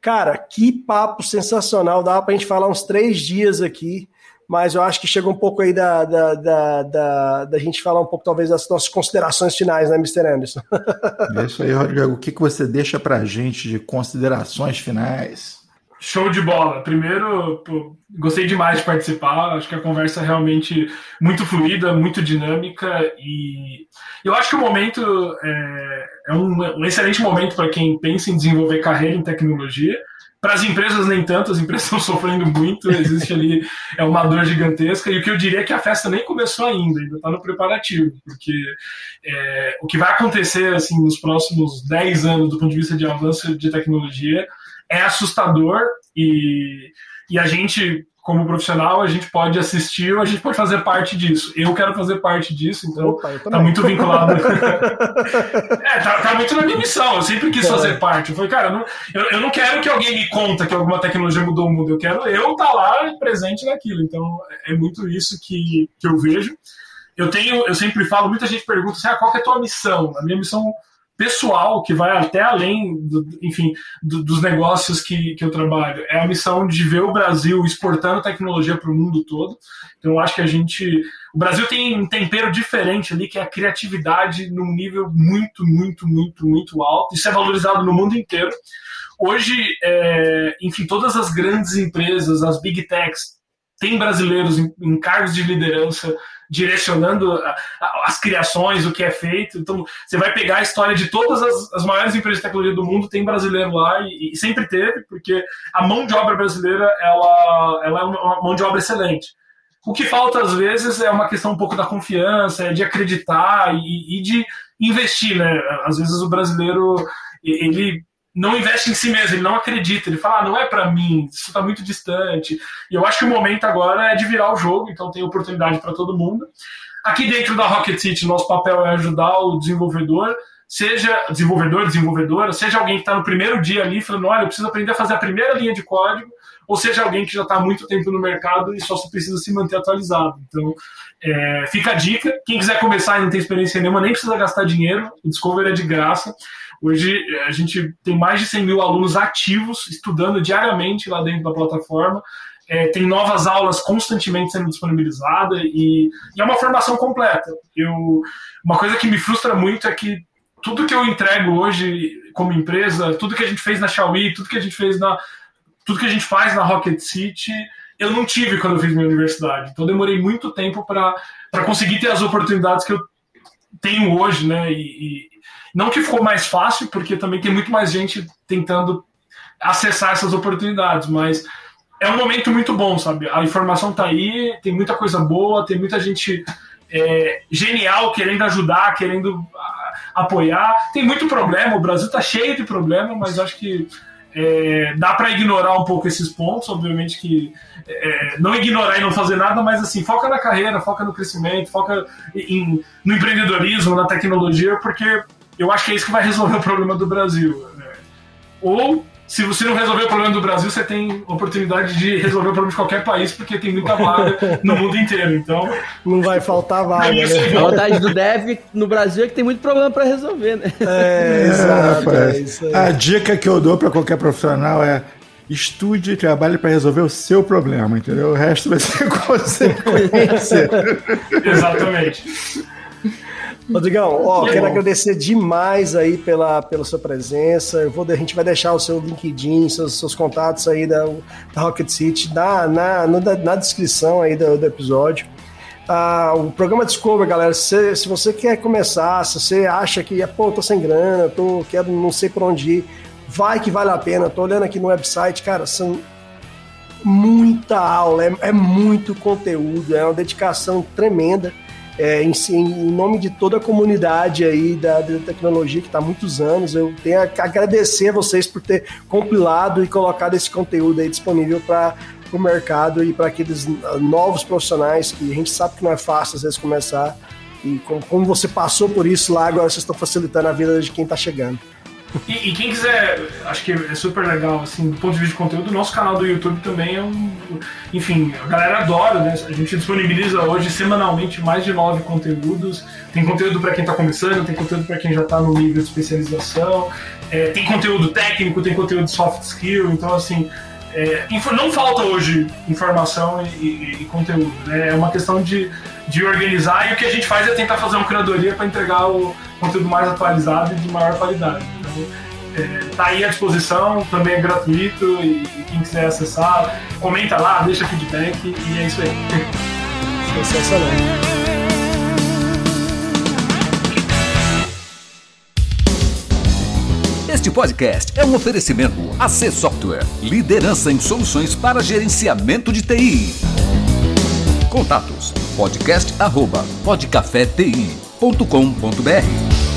cara, que papo sensacional. Dá pra gente falar uns três dias aqui, mas eu acho que chega um pouco aí da, da, da, da, da gente falar um pouco, talvez, das nossas considerações finais, né, Mr. Anderson? *laughs* É isso aí, Rodrigo. O que, que você deixa pra gente de considerações finais? Show de bola. Primeiro, pô, gostei demais de participar. Acho que a conversa é realmente muito fluida, muito dinâmica e eu acho que o momento é, é um, um, excelente momento para quem pensa em desenvolver carreira em tecnologia. Para as empresas, nem tanto, as empresas *laughs* estão sofrendo muito, existe ali é uma dor gigantesca. E o que eu diria é que a festa nem começou ainda, ainda está no preparativo, porque é, o que vai acontecer assim nos próximos 10 anos, do ponto de vista de avanço de tecnologia, é assustador e, e a gente, como profissional, a gente pode assistir ou a gente pode fazer parte disso. Eu quero fazer parte disso, então Opa, tá muito vinculado. *laughs* é, tá, tá, muito na minha missão. Eu sempre quis fazer parte. Eu falei, cara, eu não, eu, eu, não quero que alguém me conta que alguma tecnologia mudou o mundo. Eu quero eu estar tá lá presente naquilo. Então, é muito isso que, que eu vejo. Eu tenho, eu sempre falo, muita gente pergunta assim, ah, qual é a tua missão? A minha missão pessoal que vai até além, do, enfim, do, dos negócios que, que eu trabalho. É a missão de ver o Brasil exportando tecnologia para o mundo todo. Então, eu acho que a gente. O Brasil tem um tempero diferente ali, que é a criatividade num nível muito, muito, muito, muito alto. Isso é valorizado no mundo inteiro. Hoje, é, enfim, todas as grandes empresas, as big techs, têm brasileiros em, em cargos de liderança direcionando a, a, as criações, o que é feito. Então, você vai pegar a história de todas as, as maiores empresas de tecnologia do mundo, tem brasileiro lá e, e, sempre teve, porque a mão de obra brasileira ela, ela é uma mão de obra excelente. O que falta às vezes é uma questão um pouco da confiança, é de acreditar e, e de investir, né? Às vezes o brasileiro ele não investe em si mesmo, ele não acredita, ele fala, ah, não é para mim, isso está muito distante. E eu acho que o momento agora é de virar o jogo, então tem oportunidade para todo mundo. Aqui dentro da Rocket City, nosso papel é ajudar o desenvolvedor, seja desenvolvedor, desenvolvedora, seja alguém que está no primeiro dia ali falando, olha, eu preciso aprender a fazer a primeira linha de código, ou seja alguém que já está há muito tempo no mercado e só precisa se manter atualizado. Então, é, fica a dica. Quem quiser começar e não tem experiência nenhuma, nem precisa gastar dinheiro. O Discover é de graça. Hoje a gente tem mais de 100 mil alunos ativos estudando diariamente lá dentro da plataforma. É, tem novas aulas constantemente sendo disponibilizadas e, e, é uma formação completa. Eu, uma coisa que me frustra muito é que tudo que eu entrego hoje como empresa, tudo que a gente fez na Xiaomi, tudo que a gente fez na, tudo que a gente faz na Rocket City, eu não tive quando eu fiz minha universidade. Então demorei muito tempo para conseguir ter as oportunidades que eu tenho hoje, né? E, e, não que ficou mais fácil, porque também tem muito mais gente tentando acessar essas oportunidades, mas é um momento muito bom, sabe? A informação tá aí, tem muita coisa boa, tem muita gente é, genial querendo ajudar, querendo apoiar. Tem muito problema, o Brasil tá cheio de problema, mas acho que é, dá para ignorar um pouco esses pontos, obviamente que é, não ignorar e não fazer nada, mas assim, foca na carreira, foca no crescimento, foca em, no empreendedorismo, na tecnologia, porque eu acho que é isso que vai resolver o problema do Brasil. Né? Ou se você não resolver o problema do Brasil, você tem oportunidade de resolver o problema de qualquer país, porque tem muita vaga no mundo inteiro. Então. Não vai faltar vaga, né? A vantagem do dev no Brasil é que tem muito problema para resolver, né? É, *laughs* exato. É, é a dica que eu dou para qualquer profissional é estude e trabalhe para resolver o seu problema, entendeu? O resto vai ser *laughs* consequência. Exatamente. Rodrigão, ó, quero agradecer demais aí pela, pela sua presença. Eu vou, a gente vai deixar o seu LinkedIn, seus, seus contatos aí da, da Rocket City na, na, na, na descrição aí do, do episódio. Ah, o programa Discover, galera, se, se você quer começar, se você acha que, pô, tô sem grana, tô, quero, não sei por onde ir, vai que vale a pena. Tô olhando aqui no website, cara, são muita aula, é, é muito conteúdo, é uma dedicação tremenda é, em, em, nome de toda a comunidade aí da, da tecnologia que está há muitos anos, eu tenho a agradecer a vocês por ter compilado e colocado esse conteúdo aí disponível para o mercado e para aqueles novos profissionais que a gente sabe que não é fácil às vezes começar. E como, como você passou por isso lá, agora vocês estão facilitando a vida de quem está chegando. E, e, quem quiser, acho que é super legal, assim, do ponto de vista de conteúdo, o nosso canal do YouTube também é um. Enfim, a galera adora, né? A gente disponibiliza hoje semanalmente mais de nove conteúdos. Tem conteúdo para quem está começando, tem conteúdo para quem já está no nível de especialização, é, tem conteúdo técnico, tem conteúdo de soft skill, então, assim. É, não falta hoje informação e, e, e conteúdo, né? É uma questão de, de organizar e o que a gente faz é tentar fazer uma curadoria para entregar o conteúdo mais atualizado e de maior qualidade. É, tá aí à disposição, também é gratuito e, e, quem quiser acessar, comenta lá, deixa feedback e é isso aí. *laughs* Sensacional. Este podcast é um oferecimento AC Software, liderança em soluções para gerenciamento de TI. Contatos: podcast@podcafeti.com.br.